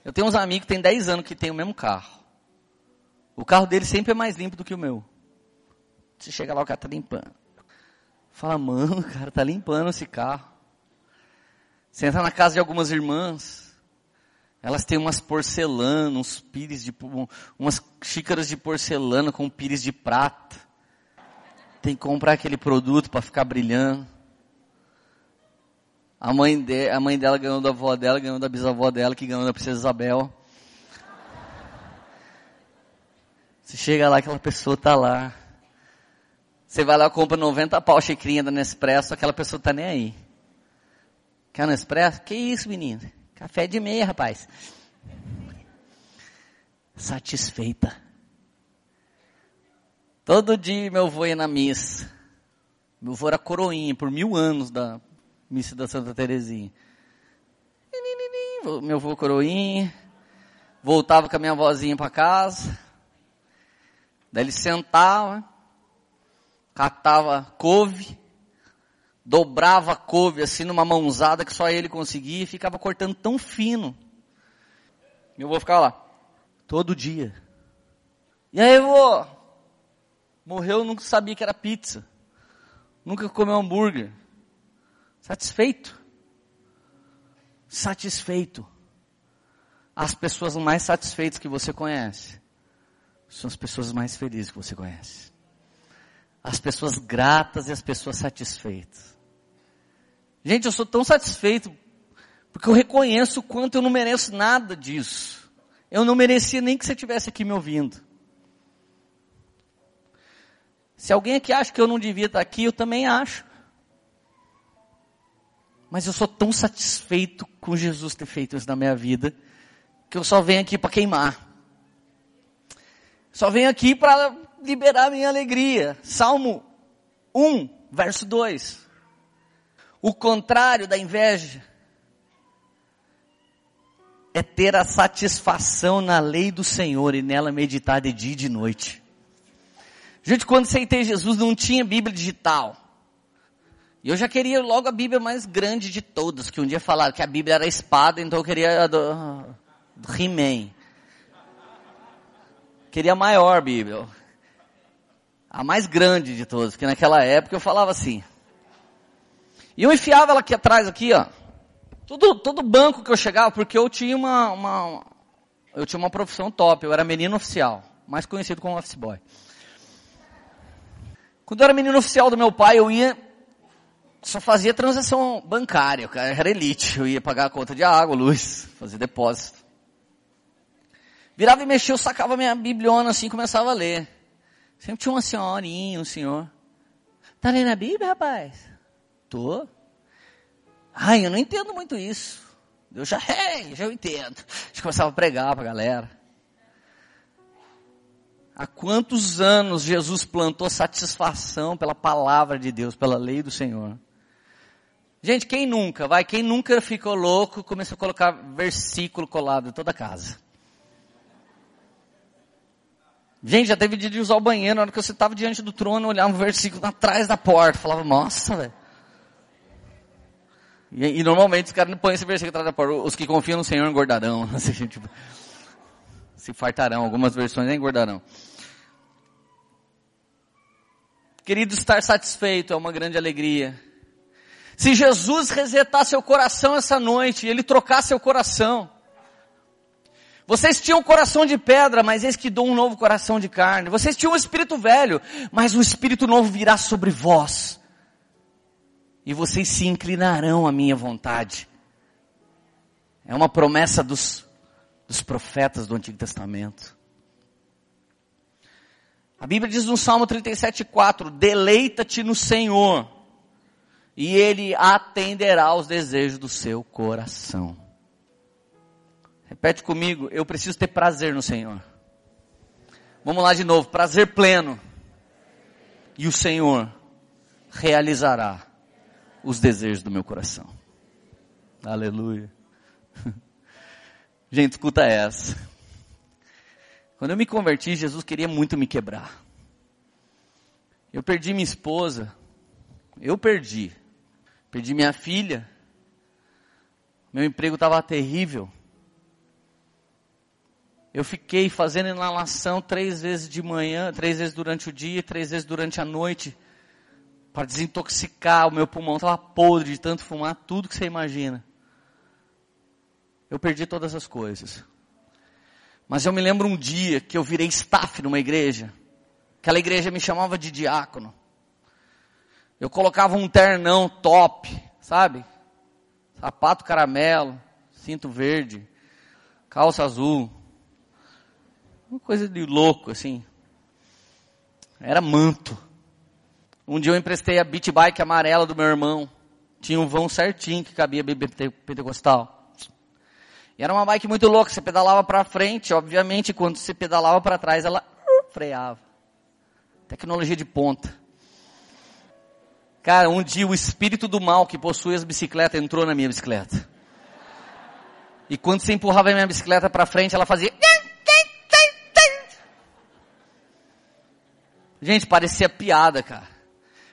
Eu tenho uns amigos que tem 10 anos que tem o mesmo carro. O carro dele sempre é mais limpo do que o meu. Você chega lá, o cara tá limpando. Fala, mano, o <laughs> cara tá limpando esse carro. Você entra na casa de algumas irmãs. Elas têm umas porcelanas, uns pires de, umas xícaras de porcelana com pires de prata. Tem que comprar aquele produto para ficar brilhando. A mãe, de, a mãe dela ganhou da avó dela, ganhou da bisavó dela, que ganhou da princesa Isabel. Você chega lá, aquela pessoa tá lá. Você vai lá, compra 90 pau xicrinha da Nespresso, aquela pessoa tá nem aí. Quer Nespresso? Que isso, menino? Café de meia, rapaz. Satisfeita. Todo dia meu avô ia na missa. Meu avô era coroinha por mil anos da missa da Santa Terezinha. Meu avô coroinha. Voltava com a minha vozinha para casa. Daí ele sentava, catava couve, dobrava a couve assim numa mãozada que só ele conseguia e ficava cortando tão fino. Eu vou ficar lá, todo dia. E aí, vô? Morreu, nunca sabia que era pizza. Nunca comeu hambúrguer. Satisfeito. Satisfeito. As pessoas mais satisfeitas que você conhece são as pessoas mais felizes que você conhece. As pessoas gratas e as pessoas satisfeitas. Gente, eu sou tão satisfeito porque eu reconheço o quanto eu não mereço nada disso. Eu não merecia nem que você estivesse aqui me ouvindo. Se alguém aqui acha que eu não devia estar aqui, eu também acho. Mas eu sou tão satisfeito com Jesus ter feito isso na minha vida, que eu só venho aqui para queimar. Só venho aqui para liberar minha alegria. Salmo 1, verso 2. O contrário da inveja é ter a satisfação na lei do Senhor e nela meditar de dia e de noite. Gente, quando aceitei Jesus não tinha Bíblia digital. E eu já queria logo a Bíblia mais grande de todas, que um dia falaram que a Bíblia era a espada, então eu queria a do, do He-Man. Queria a maior Bíblia. A mais grande de todas, porque naquela época eu falava assim, e eu enfiava ela aqui atrás, aqui, ó. Todo, todo banco que eu chegava, porque eu tinha uma, uma, eu tinha uma profissão top, eu era menino oficial, mais conhecido como office boy. Quando eu era menino oficial do meu pai, eu ia, só fazia transação bancária, eu era elite, eu ia pagar a conta de água, luz, fazer depósito. Virava e mexia, eu sacava minha bibliona assim, começava a ler. Sempre tinha uma senhorinha, um senhor. Tá lendo a Bíblia, rapaz? Tô. Ai, eu não entendo muito isso. Eu já, hey, já eu entendo. A gente começava a pregar para a galera. Há quantos anos Jesus plantou satisfação pela palavra de Deus, pela lei do Senhor? Gente, quem nunca, vai, quem nunca ficou louco, começou a colocar versículo colado em toda a casa. Gente, já teve dia de usar o banheiro, na hora que você estava diante do trono, olhava um versículo atrás da porta, falava, nossa, velho. E, e normalmente os caras não põem esse versículo atrás da porta. Os que confiam no Senhor engordarão. <laughs> Assim, tipo, se fartarão. Algumas versões engordarão. Querido, estar satisfeito é uma grande alegria. Se Jesus resetar seu coração essa noite, Ele trocar seu coração. Vocês tinham um coração de pedra, mas eis que dou um novo coração de carne. Vocês tinham um espírito velho, mas o espírito novo virá sobre vós e vocês se inclinarão à minha vontade. É uma promessa dos, dos profetas do Antigo Testamento. A Bíblia diz no Salmo 37,4: Deleita-te no Senhor, e Ele atenderá aos desejos do seu coração. Repete comigo, eu preciso ter prazer no Senhor. Vamos lá de novo, prazer pleno. E o Senhor realizará os desejos do meu coração. Aleluia. <laughs> Gente, escuta essa. Quando eu me converti, Jesus queria muito me quebrar. Eu perdi minha esposa. Eu perdi. Perdi minha filha. Meu emprego estava terrível. Eu fiquei fazendo inalação três vezes de manhã, três vezes durante o dia, três vezes durante a noite, para desintoxicar. O meu pulmão estava podre de tanto fumar, tudo que você imagina. Eu perdi todas as coisas. Mas eu me lembro um dia que eu virei staff numa igreja. Aquela igreja me chamava de diácono. Eu colocava um ternão top, sabe? Sapato caramelo, cinto verde, calça azul. Uma coisa de louco, assim. Era manto. Um dia eu emprestei a beat bike amarela do meu irmão. Tinha um vão certinho que cabia pentecostal. E era uma bike muito louca, você pedalava para frente, obviamente, quando você pedalava para trás, ela freava. Tecnologia de ponta. Cara, um dia o espírito do mal que possui as bicicletas entrou na minha bicicleta. E quando você empurrava a minha bicicleta para frente, ela fazia. Gente, parecia piada, cara.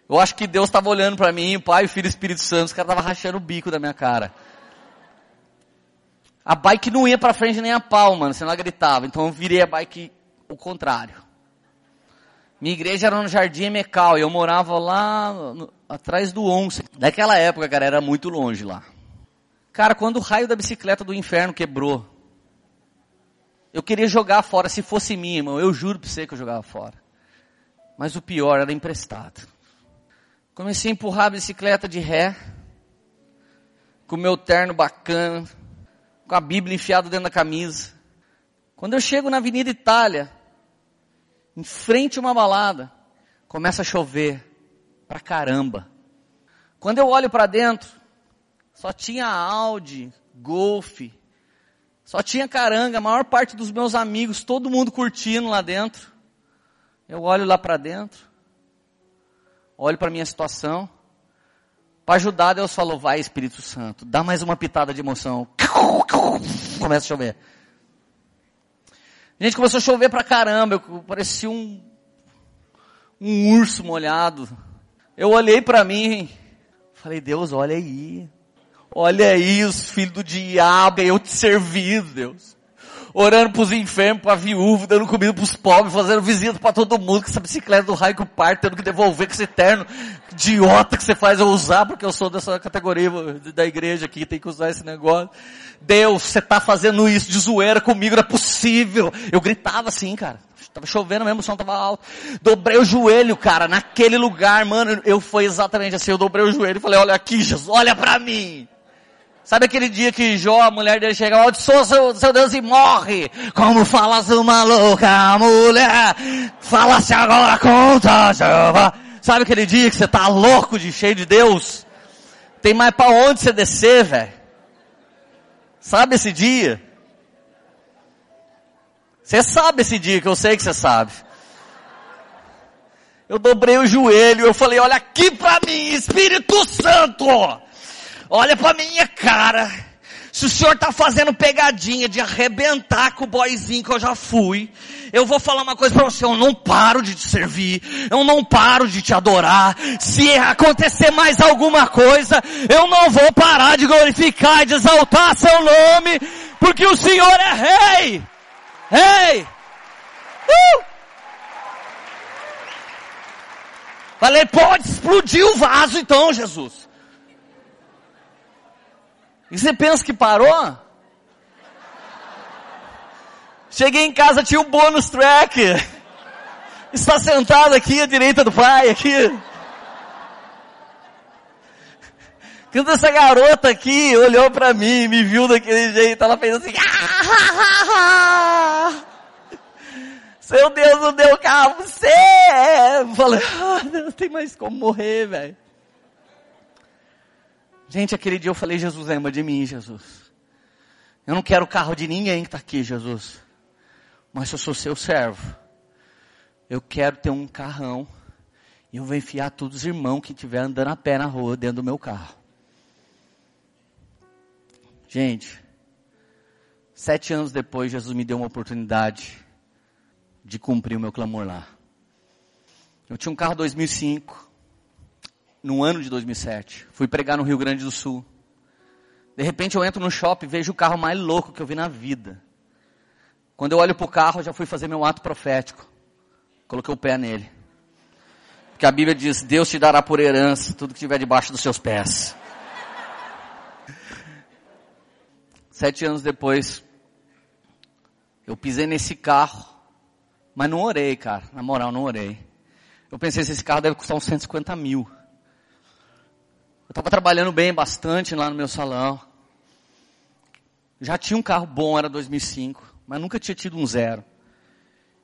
Eu acho que Deus estava olhando para mim, o Pai, o Filho e Espírito Santo, os caras estavam rachando o bico da minha cara. A bike não ia para frente nem a pau, mano, senão ela gritava. Então eu virei a bike o contrário. Minha igreja era no Jardim Emecal e eu morava lá no, atrás do Onça. Naquela época, cara, era muito longe lá. Cara, quando o raio da bicicleta do inferno quebrou, eu queria jogar fora, se fosse minha, irmão, eu juro pra você que eu jogava fora. Mas o pior era emprestado. Comecei a empurrar a bicicleta de ré, com o meu terno bacana, com a Bíblia enfiada dentro da camisa. Quando eu chego na Avenida Itália, em frente a uma balada, começa a chover pra caramba. Quando eu olho para dentro, só tinha Audi, Golf, só tinha caranga, a maior parte dos meus amigos, todo mundo curtindo lá dentro. Eu olho lá para dentro, olho para minha situação, para ajudar, Deus falou, vai Espírito Santo, dá mais uma pitada de emoção. <laughs> Começa a chover. Gente, começou a chover pra caramba, eu parecia um, um urso molhado. Eu olhei para mim, falei, Deus, olha aí. Olha aí os filhos do diabo, eu te servindo, Deus orando pros enfermos, pra viúva, dando comida pros pobres, fazendo visita para todo mundo, com essa bicicleta do raio que o par, tendo que devolver com esse terno idiota que você faz eu usar, porque eu sou dessa categoria da igreja aqui, tem que usar esse negócio. Deus, você tá fazendo isso de zoeira comigo, não é possível. Eu gritava assim, cara. Tava chovendo mesmo, o som tava alto. Dobrei o joelho, cara, naquele lugar, mano, eu fui exatamente assim, eu dobrei o joelho e falei, olha aqui, Jesus, olha pra mim. Sabe aquele dia que Jó, a mulher dele chega, amaldiçoa seu, seu Deus e morre. Como falas uma louca mulher, fala-se agora conta Jeová. Sabe aquele dia que você tá louco de cheio de Deus? Tem mais para onde você descer, velho? Sabe esse dia? Você sabe esse dia que eu sei que você sabe. Eu dobrei o joelho, eu falei, olha aqui para mim, Espírito Santo! Olha pra minha cara. Se o senhor tá fazendo pegadinha de arrebentar com o boyzinho que eu já fui, eu vou falar uma coisa para você, eu não paro de te servir, eu não paro de te adorar. Se acontecer mais alguma coisa, eu não vou parar de glorificar e de exaltar seu nome, porque o Senhor é rei. Rei! Uh! Falei, pode explodir o vaso então, Jesus. E você pensa que parou? Cheguei em casa, tinha um bônus track. Está sentado aqui à direita do pai, aqui. Quando essa garota aqui olhou para mim, me viu daquele jeito, ela fez assim. Ah, Seu Deus não deu carro você! Eu falei, ah, não tem mais como morrer, velho. Gente, aquele dia eu falei, Jesus, lembra de mim, Jesus. Eu não quero o carro de ninguém que está aqui, Jesus. Mas eu sou seu servo. Eu quero ter um carrão. E eu vou enfiar todos os irmãos que estiver andando a pé na rua dentro do meu carro. Gente, sete anos depois, Jesus me deu uma oportunidade de cumprir o meu clamor lá. Eu tinha um carro 2005, no ano de 2007. Fui pregar no Rio Grande do Sul. De repente eu entro no shopping e vejo o carro mais louco que eu vi na vida. Quando eu olho para o carro, eu já fui fazer meu ato profético. Coloquei o pé nele. Porque a Bíblia diz, Deus te dará por herança tudo que estiver debaixo dos seus pés. Sete anos depois, eu pisei nesse carro, mas não orei, cara. Na moral, não orei. Eu pensei, esse carro deve custar uns 150 mil. Eu estava trabalhando bem bastante lá no meu salão. Já tinha um carro bom, era 2005, mas nunca tinha tido um zero.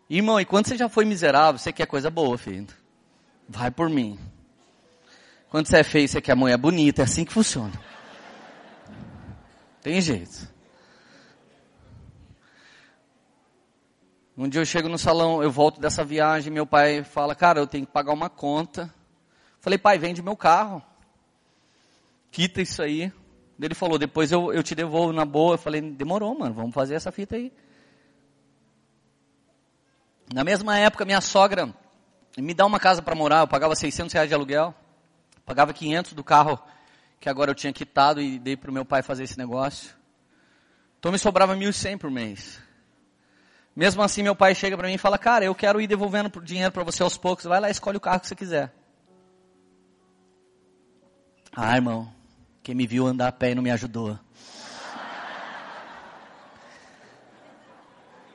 Irmão, e quando você já foi miserável, você quer coisa boa, filho. Vai por mim. Quando você é feio, você quer mulher bonita, é assim que funciona. Tem jeito. Um dia eu chego no salão, eu volto dessa viagem, meu pai fala, cara, eu tenho que pagar uma conta. Falei, pai, vende meu carro. Quita isso aí. Ele falou, depois eu, eu te devolvo na boa. Eu falei, demorou, mano, vamos fazer essa fita aí. Na mesma época, minha sogra me dá uma casa para morar. Eu pagava 600 reais de aluguel. Pagava 500 do carro que agora eu tinha quitado e dei para o meu pai fazer esse negócio. Então me sobrava 1.100 por mês. Mesmo assim, meu pai chega para mim e fala, cara, eu quero ir devolvendo dinheiro para você aos poucos. Vai lá, escolhe o carro que você quiser. Ah, irmão, quem me viu andar a pé e não me ajudou.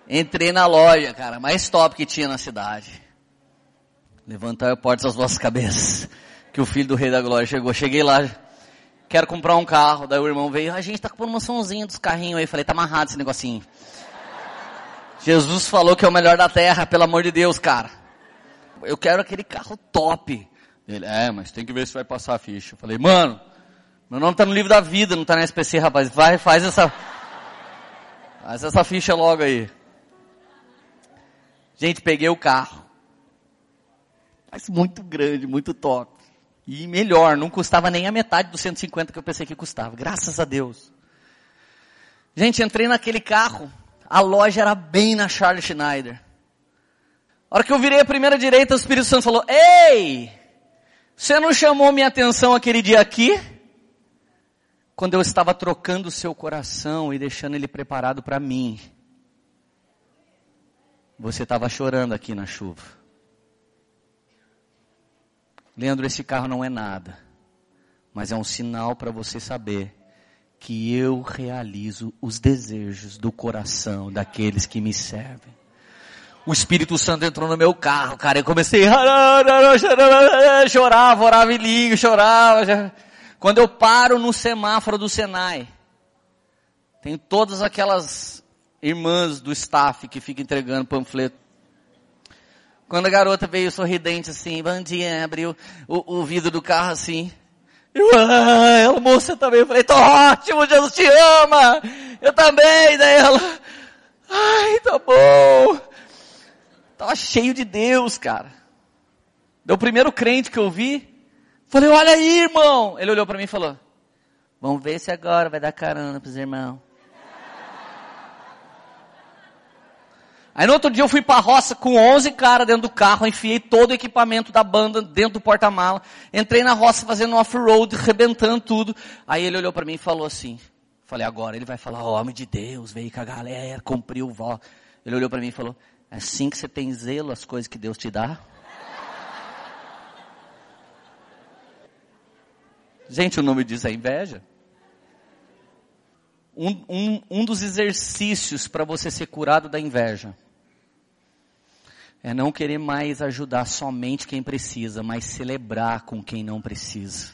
Entrei na loja, cara, mais top que tinha na cidade. Levantai a porta das vossas cabeças. Que o filho do rei da glória chegou. Cheguei lá, quero comprar um carro. Daí o irmão veio, a gente tá com promoçãozinha dos carrinhos aí. Falei, tá amarrado esse negocinho. Jesus falou que é o melhor da terra, pelo amor de Deus, cara. Eu quero aquele carro top. Ele, é, mas tem que ver se vai passar a ficha. Falei, mano, meu nome tá no livro da vida, não tá na SPC, rapaz. Vai, faz essa, faz essa ficha logo aí. Gente, peguei o carro. Mas muito grande, muito top. E melhor, não custava nem a metade dos 150 que eu pensei que custava. Graças a Deus. Gente, entrei naquele carro. A loja era bem na Charles Schneider. A hora que eu virei a primeira direita, o Espírito Santo falou, Ei! Você não chamou minha atenção aquele dia aqui? Quando eu estava trocando o seu coração e deixando ele preparado para mim. Você estava chorando aqui na chuva. Leandro, esse carro não é nada. Mas é um sinal para você saber que eu realizo os desejos do coração daqueles que me servem. O Espírito Santo entrou no meu carro, cara, eu comecei a chorava, orava em língua, chorava. Quando eu paro no semáforo do Senai, tem todas aquelas irmãs do staff que ficam entregando panfleto. Quando a garota veio sorridente assim, bom dia, abriu o, o vidro do carro assim, eu, ah, ela, moça também, eu falei, tô ótimo, Jesus te ama, eu também, daí ela, ai, tá bom. Tava cheio de Deus, cara. Deu o primeiro crente que eu vi, falei, olha aí, irmão. Ele olhou para mim e falou, vamos ver se agora vai dar carona pros irmãos. Aí no outro dia eu fui pra roça com 11 caras dentro do carro, enfiei todo o equipamento da banda dentro do porta-mala, entrei na roça fazendo off-road, rebentando tudo. Aí ele olhou para mim e falou assim, falei agora, ele vai falar, homem de Deus, veio com a galera, cumpriu o voto. Ele olhou para mim e falou, é assim que você tem zelo as coisas que Deus te dá? Gente, o nome disso é inveja. Um, um, um dos exercícios para você ser curado da inveja é não querer mais ajudar somente quem precisa, mas celebrar com quem não precisa.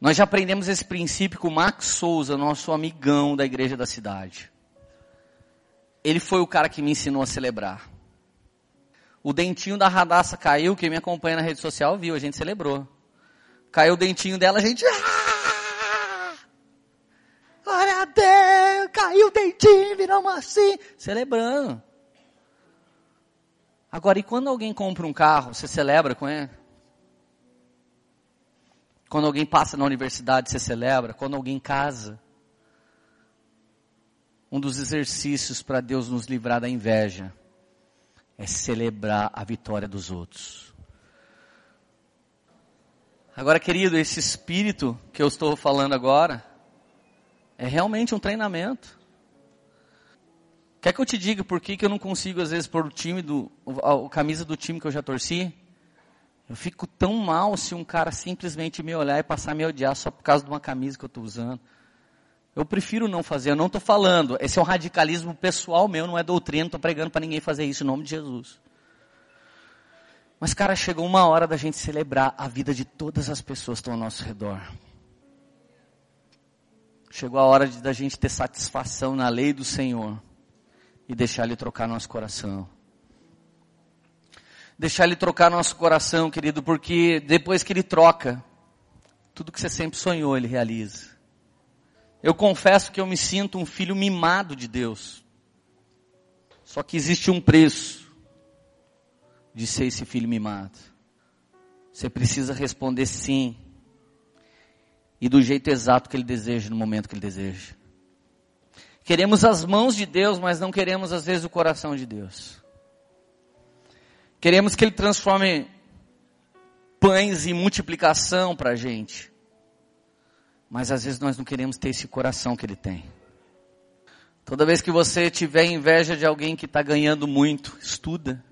Nós já aprendemos esse princípio com o Max Souza, nosso amigão da igreja da cidade. Ele foi o cara que me ensinou a celebrar. O dentinho da Radassa caiu, quem me acompanha na rede social viu, a gente celebrou. Caiu o dentinho dela, a gente. Ah! Glória a Deus! Caiu o dentinho, viramos assim, celebrando. Agora, e quando alguém compra um carro, você celebra com ele? Quando alguém passa na universidade, você celebra? Quando alguém casa? Um dos exercícios para Deus nos livrar da inveja é celebrar a vitória dos outros. Agora, querido, esse espírito que eu estou falando agora é realmente um treinamento. Quer que eu te diga por que, que eu não consigo, às vezes, pôr o time do, a, a camisa do time que eu já torci? Eu fico tão mal se um cara simplesmente me olhar e passar a me odiar só por causa de uma camisa que eu estou usando. Eu prefiro não fazer, eu não estou falando. Esse é um radicalismo pessoal meu, não é doutrina, não estou pregando para ninguém fazer isso em nome de Jesus. Mas, cara, chegou uma hora da gente celebrar a vida de todas as pessoas que estão ao nosso redor. Chegou a hora de, da gente ter satisfação na lei do Senhor e deixar Ele trocar nosso coração deixar Ele trocar nosso coração, querido, porque depois que Ele troca, tudo que você sempre sonhou, Ele realiza. Eu confesso que eu me sinto um filho mimado de Deus. Só que existe um preço de ser esse filho mimado. Você precisa responder sim. E do jeito exato que Ele deseja, no momento que Ele deseja. Queremos as mãos de Deus, mas não queremos às vezes o coração de Deus. Queremos que Ele transforme pães em multiplicação para a gente. Mas às vezes nós não queremos ter esse coração que Ele tem. Toda vez que você tiver inveja de alguém que está ganhando muito, estuda.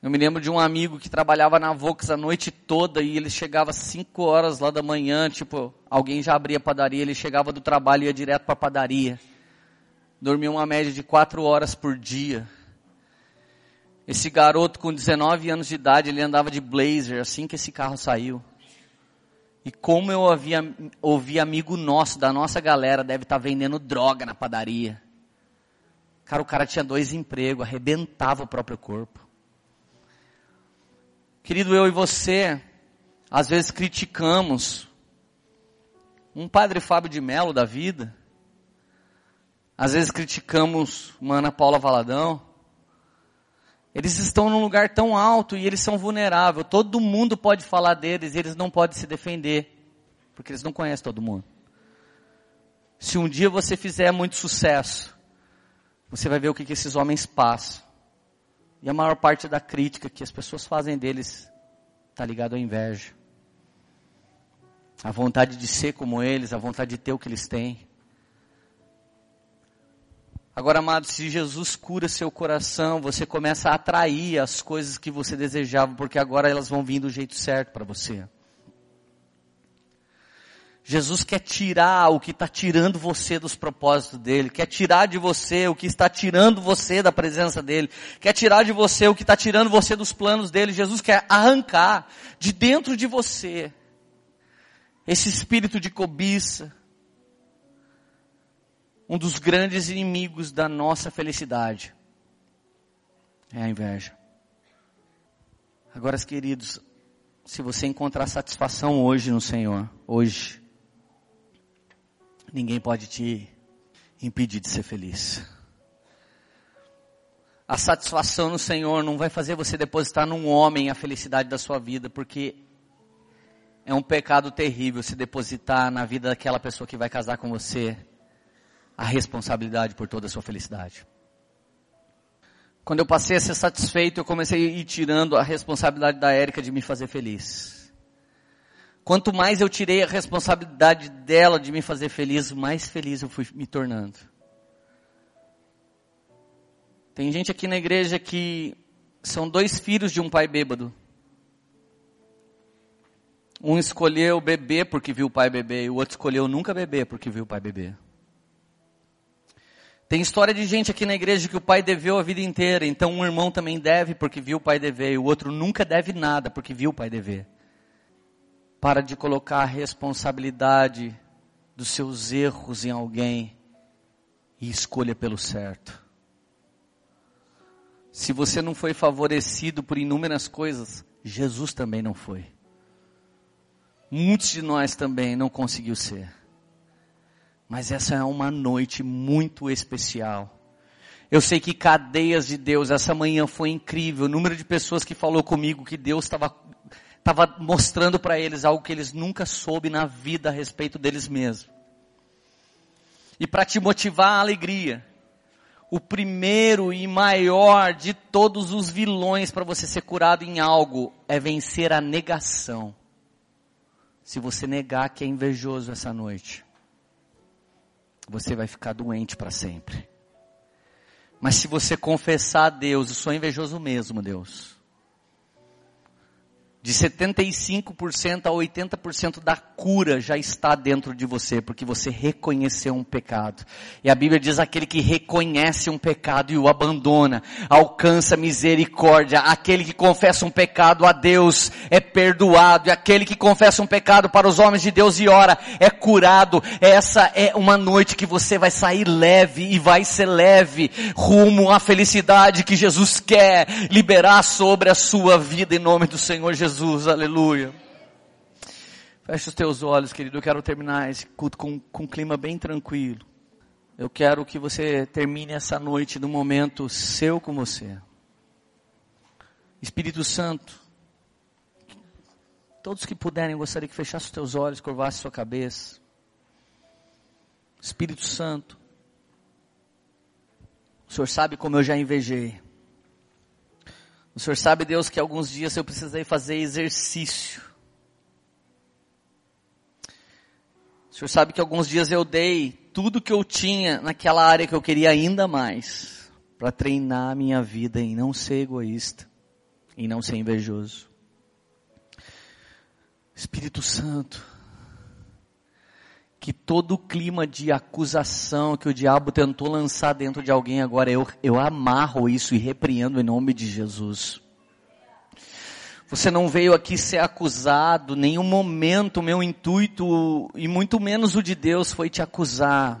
Eu me lembro de um amigo que trabalhava na Vox a noite toda e ele chegava às 5 horas lá da manhã, tipo, alguém já abria a padaria, ele chegava do trabalho e ia direto para a padaria. Dormia uma média de 4 horas por dia. Esse garoto com 19 anos de idade, ele andava de blazer assim que esse carro saiu. E como eu havia, ouvi amigo nosso, da nossa galera, deve estar tá vendendo droga na padaria. Cara, o cara tinha dois empregos, arrebentava o próprio corpo. Querido, eu e você, às vezes criticamos um padre Fábio de Melo da vida. Às vezes criticamos uma Ana Paula Valadão. Eles estão num lugar tão alto e eles são vulneráveis. Todo mundo pode falar deles e eles não podem se defender. Porque eles não conhecem todo mundo. Se um dia você fizer muito sucesso, você vai ver o que, que esses homens passam. E a maior parte da crítica que as pessoas fazem deles está ligado à inveja. A vontade de ser como eles, a vontade de ter o que eles têm. Agora, amado, se Jesus cura seu coração, você começa a atrair as coisas que você desejava, porque agora elas vão vir do jeito certo para você. Jesus quer tirar o que está tirando você dos propósitos dele, quer tirar de você o que está tirando você da presença dele, quer tirar de você o que está tirando você dos planos dele. Jesus quer arrancar de dentro de você esse espírito de cobiça, um dos grandes inimigos da nossa felicidade é a inveja. Agora, queridos, se você encontrar satisfação hoje no Senhor, hoje, ninguém pode te impedir de ser feliz. A satisfação no Senhor não vai fazer você depositar num homem a felicidade da sua vida, porque é um pecado terrível se depositar na vida daquela pessoa que vai casar com você a responsabilidade por toda a sua felicidade. Quando eu passei a ser satisfeito, eu comecei a ir tirando a responsabilidade da Érica de me fazer feliz. Quanto mais eu tirei a responsabilidade dela de me fazer feliz, mais feliz eu fui me tornando. Tem gente aqui na igreja que são dois filhos de um pai bêbado. Um escolheu beber porque viu o pai beber, e o outro escolheu nunca beber porque viu o pai beber. Tem história de gente aqui na igreja que o pai deveu a vida inteira, então um irmão também deve porque viu o pai dever, e o outro nunca deve nada porque viu o pai dever. Para de colocar a responsabilidade dos seus erros em alguém e escolha pelo certo. Se você não foi favorecido por inúmeras coisas, Jesus também não foi. Muitos de nós também não conseguiu ser. Mas essa é uma noite muito especial. Eu sei que cadeias de Deus, essa manhã foi incrível. O número de pessoas que falou comigo que Deus estava estava mostrando para eles algo que eles nunca soube na vida a respeito deles mesmos. E para te motivar a alegria, o primeiro e maior de todos os vilões para você ser curado em algo é vencer a negação. Se você negar que é invejoso essa noite, você vai ficar doente para sempre. Mas se você confessar a Deus, eu sou invejoso mesmo, Deus de 75% a 80% da cura já está dentro de você, porque você reconheceu um pecado. E a Bíblia diz aquele que reconhece um pecado e o abandona, alcança misericórdia. Aquele que confessa um pecado a Deus é perdoado. E aquele que confessa um pecado para os homens de Deus e ora é curado. Essa é uma noite que você vai sair leve e vai ser leve rumo à felicidade que Jesus quer liberar sobre a sua vida em nome do Senhor Jesus. Jesus, aleluia. Feche os teus olhos, querido. Eu quero terminar esse culto com, com um clima bem tranquilo. Eu quero que você termine essa noite num momento seu com você. Espírito Santo, todos que puderem, gostaria que fechasse os teus olhos, curvasse sua cabeça. Espírito Santo, o Senhor sabe como eu já invejei. O Senhor sabe, Deus, que alguns dias eu precisei fazer exercício. O Senhor sabe que alguns dias eu dei tudo que eu tinha naquela área que eu queria ainda mais para treinar a minha vida em não ser egoísta, em não ser invejoso. Espírito Santo, que todo o clima de acusação que o diabo tentou lançar dentro de alguém agora, eu, eu amarro isso e repreendo em nome de Jesus. Você não veio aqui ser acusado, nenhum momento meu intuito, e muito menos o de Deus, foi te acusar.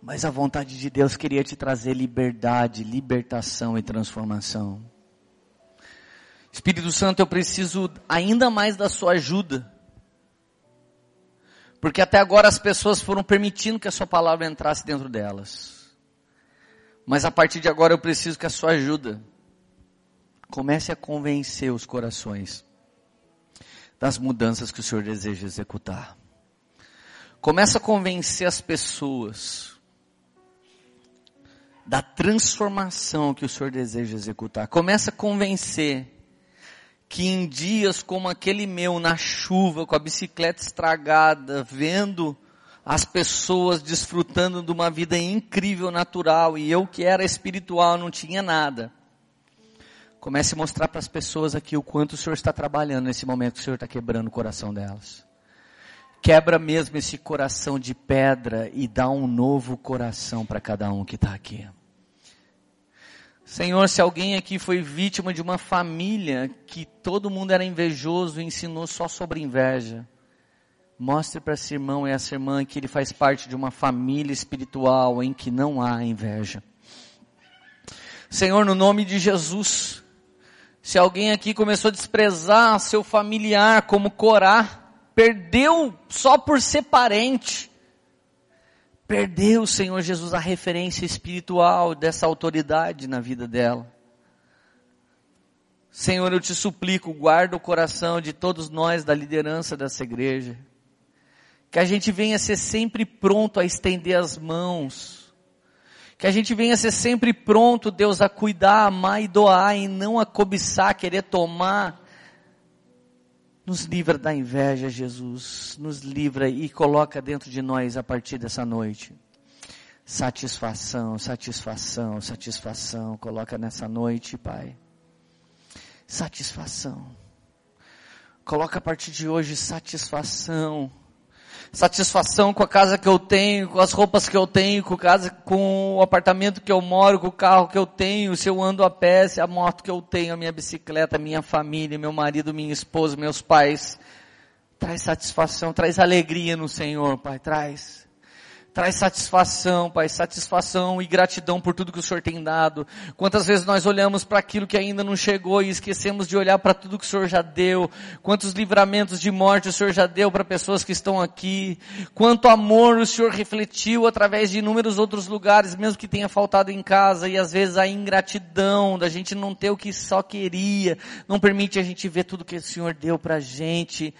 Mas a vontade de Deus queria te trazer liberdade, libertação e transformação. Espírito Santo, eu preciso ainda mais da sua ajuda porque até agora as pessoas foram permitindo que a sua palavra entrasse dentro delas. Mas a partir de agora eu preciso que a sua ajuda comece a convencer os corações das mudanças que o Senhor deseja executar. Comece a convencer as pessoas da transformação que o Senhor deseja executar. Comece a convencer que em dias como aquele meu, na chuva, com a bicicleta estragada, vendo as pessoas desfrutando de uma vida incrível, natural, e eu que era espiritual não tinha nada. Comece a mostrar para as pessoas aqui o quanto o Senhor está trabalhando nesse momento que o Senhor está quebrando o coração delas. Quebra mesmo esse coração de pedra e dá um novo coração para cada um que está aqui. Senhor, se alguém aqui foi vítima de uma família que todo mundo era invejoso e ensinou só sobre inveja, mostre para esse irmão e essa irmã que ele faz parte de uma família espiritual em que não há inveja. Senhor, no nome de Jesus, se alguém aqui começou a desprezar seu familiar como Corá, perdeu só por ser parente, perdeu, Senhor Jesus, a referência espiritual dessa autoridade na vida dela. Senhor, eu te suplico, guarda o coração de todos nós da liderança dessa igreja. Que a gente venha ser sempre pronto a estender as mãos. Que a gente venha ser sempre pronto, Deus, a cuidar, amar e doar e não a cobiçar, querer tomar nos livra da inveja, Jesus. Nos livra e coloca dentro de nós a partir dessa noite. Satisfação, satisfação, satisfação. Coloca nessa noite, Pai. Satisfação. Coloca a partir de hoje satisfação satisfação com a casa que eu tenho, com as roupas que eu tenho, com, casa, com o apartamento que eu moro, com o carro que eu tenho, se eu ando a pé, se a moto que eu tenho, a minha bicicleta, a minha família, meu marido, minha esposa, meus pais. Traz satisfação, traz alegria no Senhor, Pai, traz. Traz satisfação, Pai, satisfação e gratidão por tudo que o Senhor tem dado. Quantas vezes nós olhamos para aquilo que ainda não chegou e esquecemos de olhar para tudo que o Senhor já deu. Quantos livramentos de morte o Senhor já deu para pessoas que estão aqui. Quanto amor o Senhor refletiu através de inúmeros outros lugares, mesmo que tenha faltado em casa. E às vezes a ingratidão da gente não ter o que só queria, não permite a gente ver tudo que o Senhor deu para a gente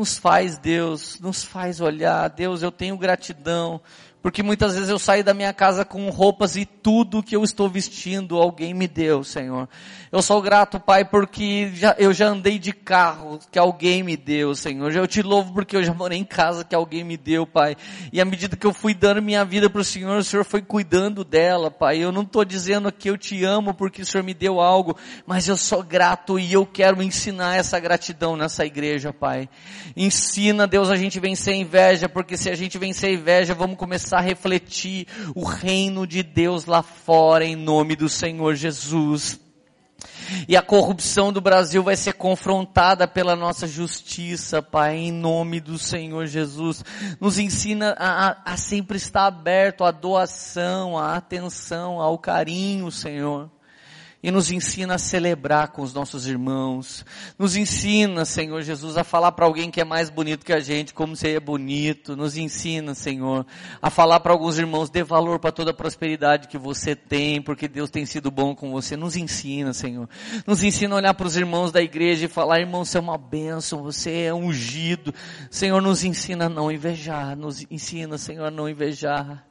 nos faz, Deus, nos faz olhar, Deus, eu tenho gratidão Porque muitas vezes eu saio da minha casa com roupas e tudo que eu estou vestindo alguém me deu, Senhor. Eu sou grato, Pai, porque já, eu já andei de carro que alguém me deu, Senhor. Eu te louvo porque eu já morei em casa que alguém me deu, Pai. E à medida que eu fui dando minha vida para o Senhor, o Senhor foi cuidando dela, Pai. Eu não estou dizendo que eu te amo porque o Senhor me deu algo, mas eu sou grato e eu quero ensinar essa gratidão nessa igreja, Pai. Ensina, Deus, a gente vencer a inveja, porque se a gente vencer a inveja, vamos começar começar a refletir o reino de Deus lá fora em nome do Senhor Jesus. E a corrupção do Brasil vai ser confrontada pela nossa justiça, Pai, em nome do Senhor Jesus. Nos ensina a, a, sempre estar aberto à doação, à atenção, ao carinho, Senhor e nos ensina a celebrar com os nossos irmãos. Nos ensina, Senhor Jesus, a falar para alguém que é mais bonito que a gente, como você é bonito. Nos ensina, Senhor, a falar para alguns irmãos, dê valor para toda a prosperidade que você tem, porque Deus tem sido bom com você. Nos ensina, Senhor. Nos ensina a olhar para os irmãos da igreja e falar, irmão, você é uma bênção, você é ungido. Senhor, nos ensina a não invejar. Nos ensina, Senhor, a não invejar.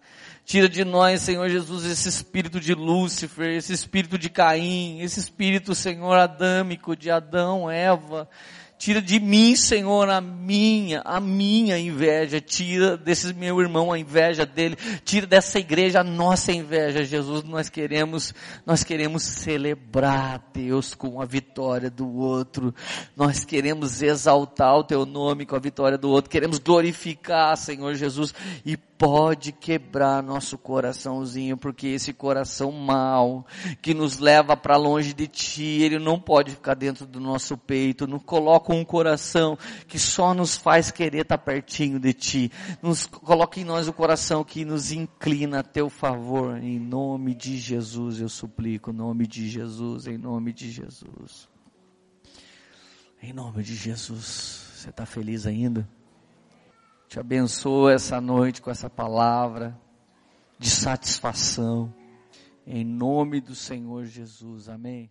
Tira de nós, Senhor Jesus, esse espírito de Lúcifer, esse espírito de Caim, esse espírito, Senhor, adâmico de Adão, Eva. Tira de mim, Senhor, a minha, a minha inveja. Tira desse meu irmão a inveja dele. Tira dessa igreja a nossa inveja, Jesus. Nós queremos, nós queremos celebrar Deus com a vitória do outro. Nós queremos exaltar o teu nome com a vitória do outro. Queremos glorificar, Senhor Jesus, e pode quebrar nosso coraçãozinho, porque esse coração mau, que nos leva para longe de Ti, ele não pode ficar dentro do nosso peito, nos coloca um coração que só nos faz querer estar tá pertinho de Ti, nos coloca em nós o coração que nos inclina a Teu favor, em nome de Jesus eu suplico, em nome de Jesus, em nome de Jesus. Em nome de Jesus, você está feliz ainda? Te abençoa essa noite com essa palavra de satisfação. Em nome do Senhor Jesus. Amém.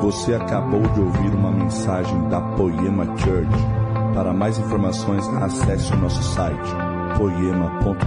Você acabou de ouvir uma mensagem da Poema Church. Para mais informações, acesse o nosso site poema.com.br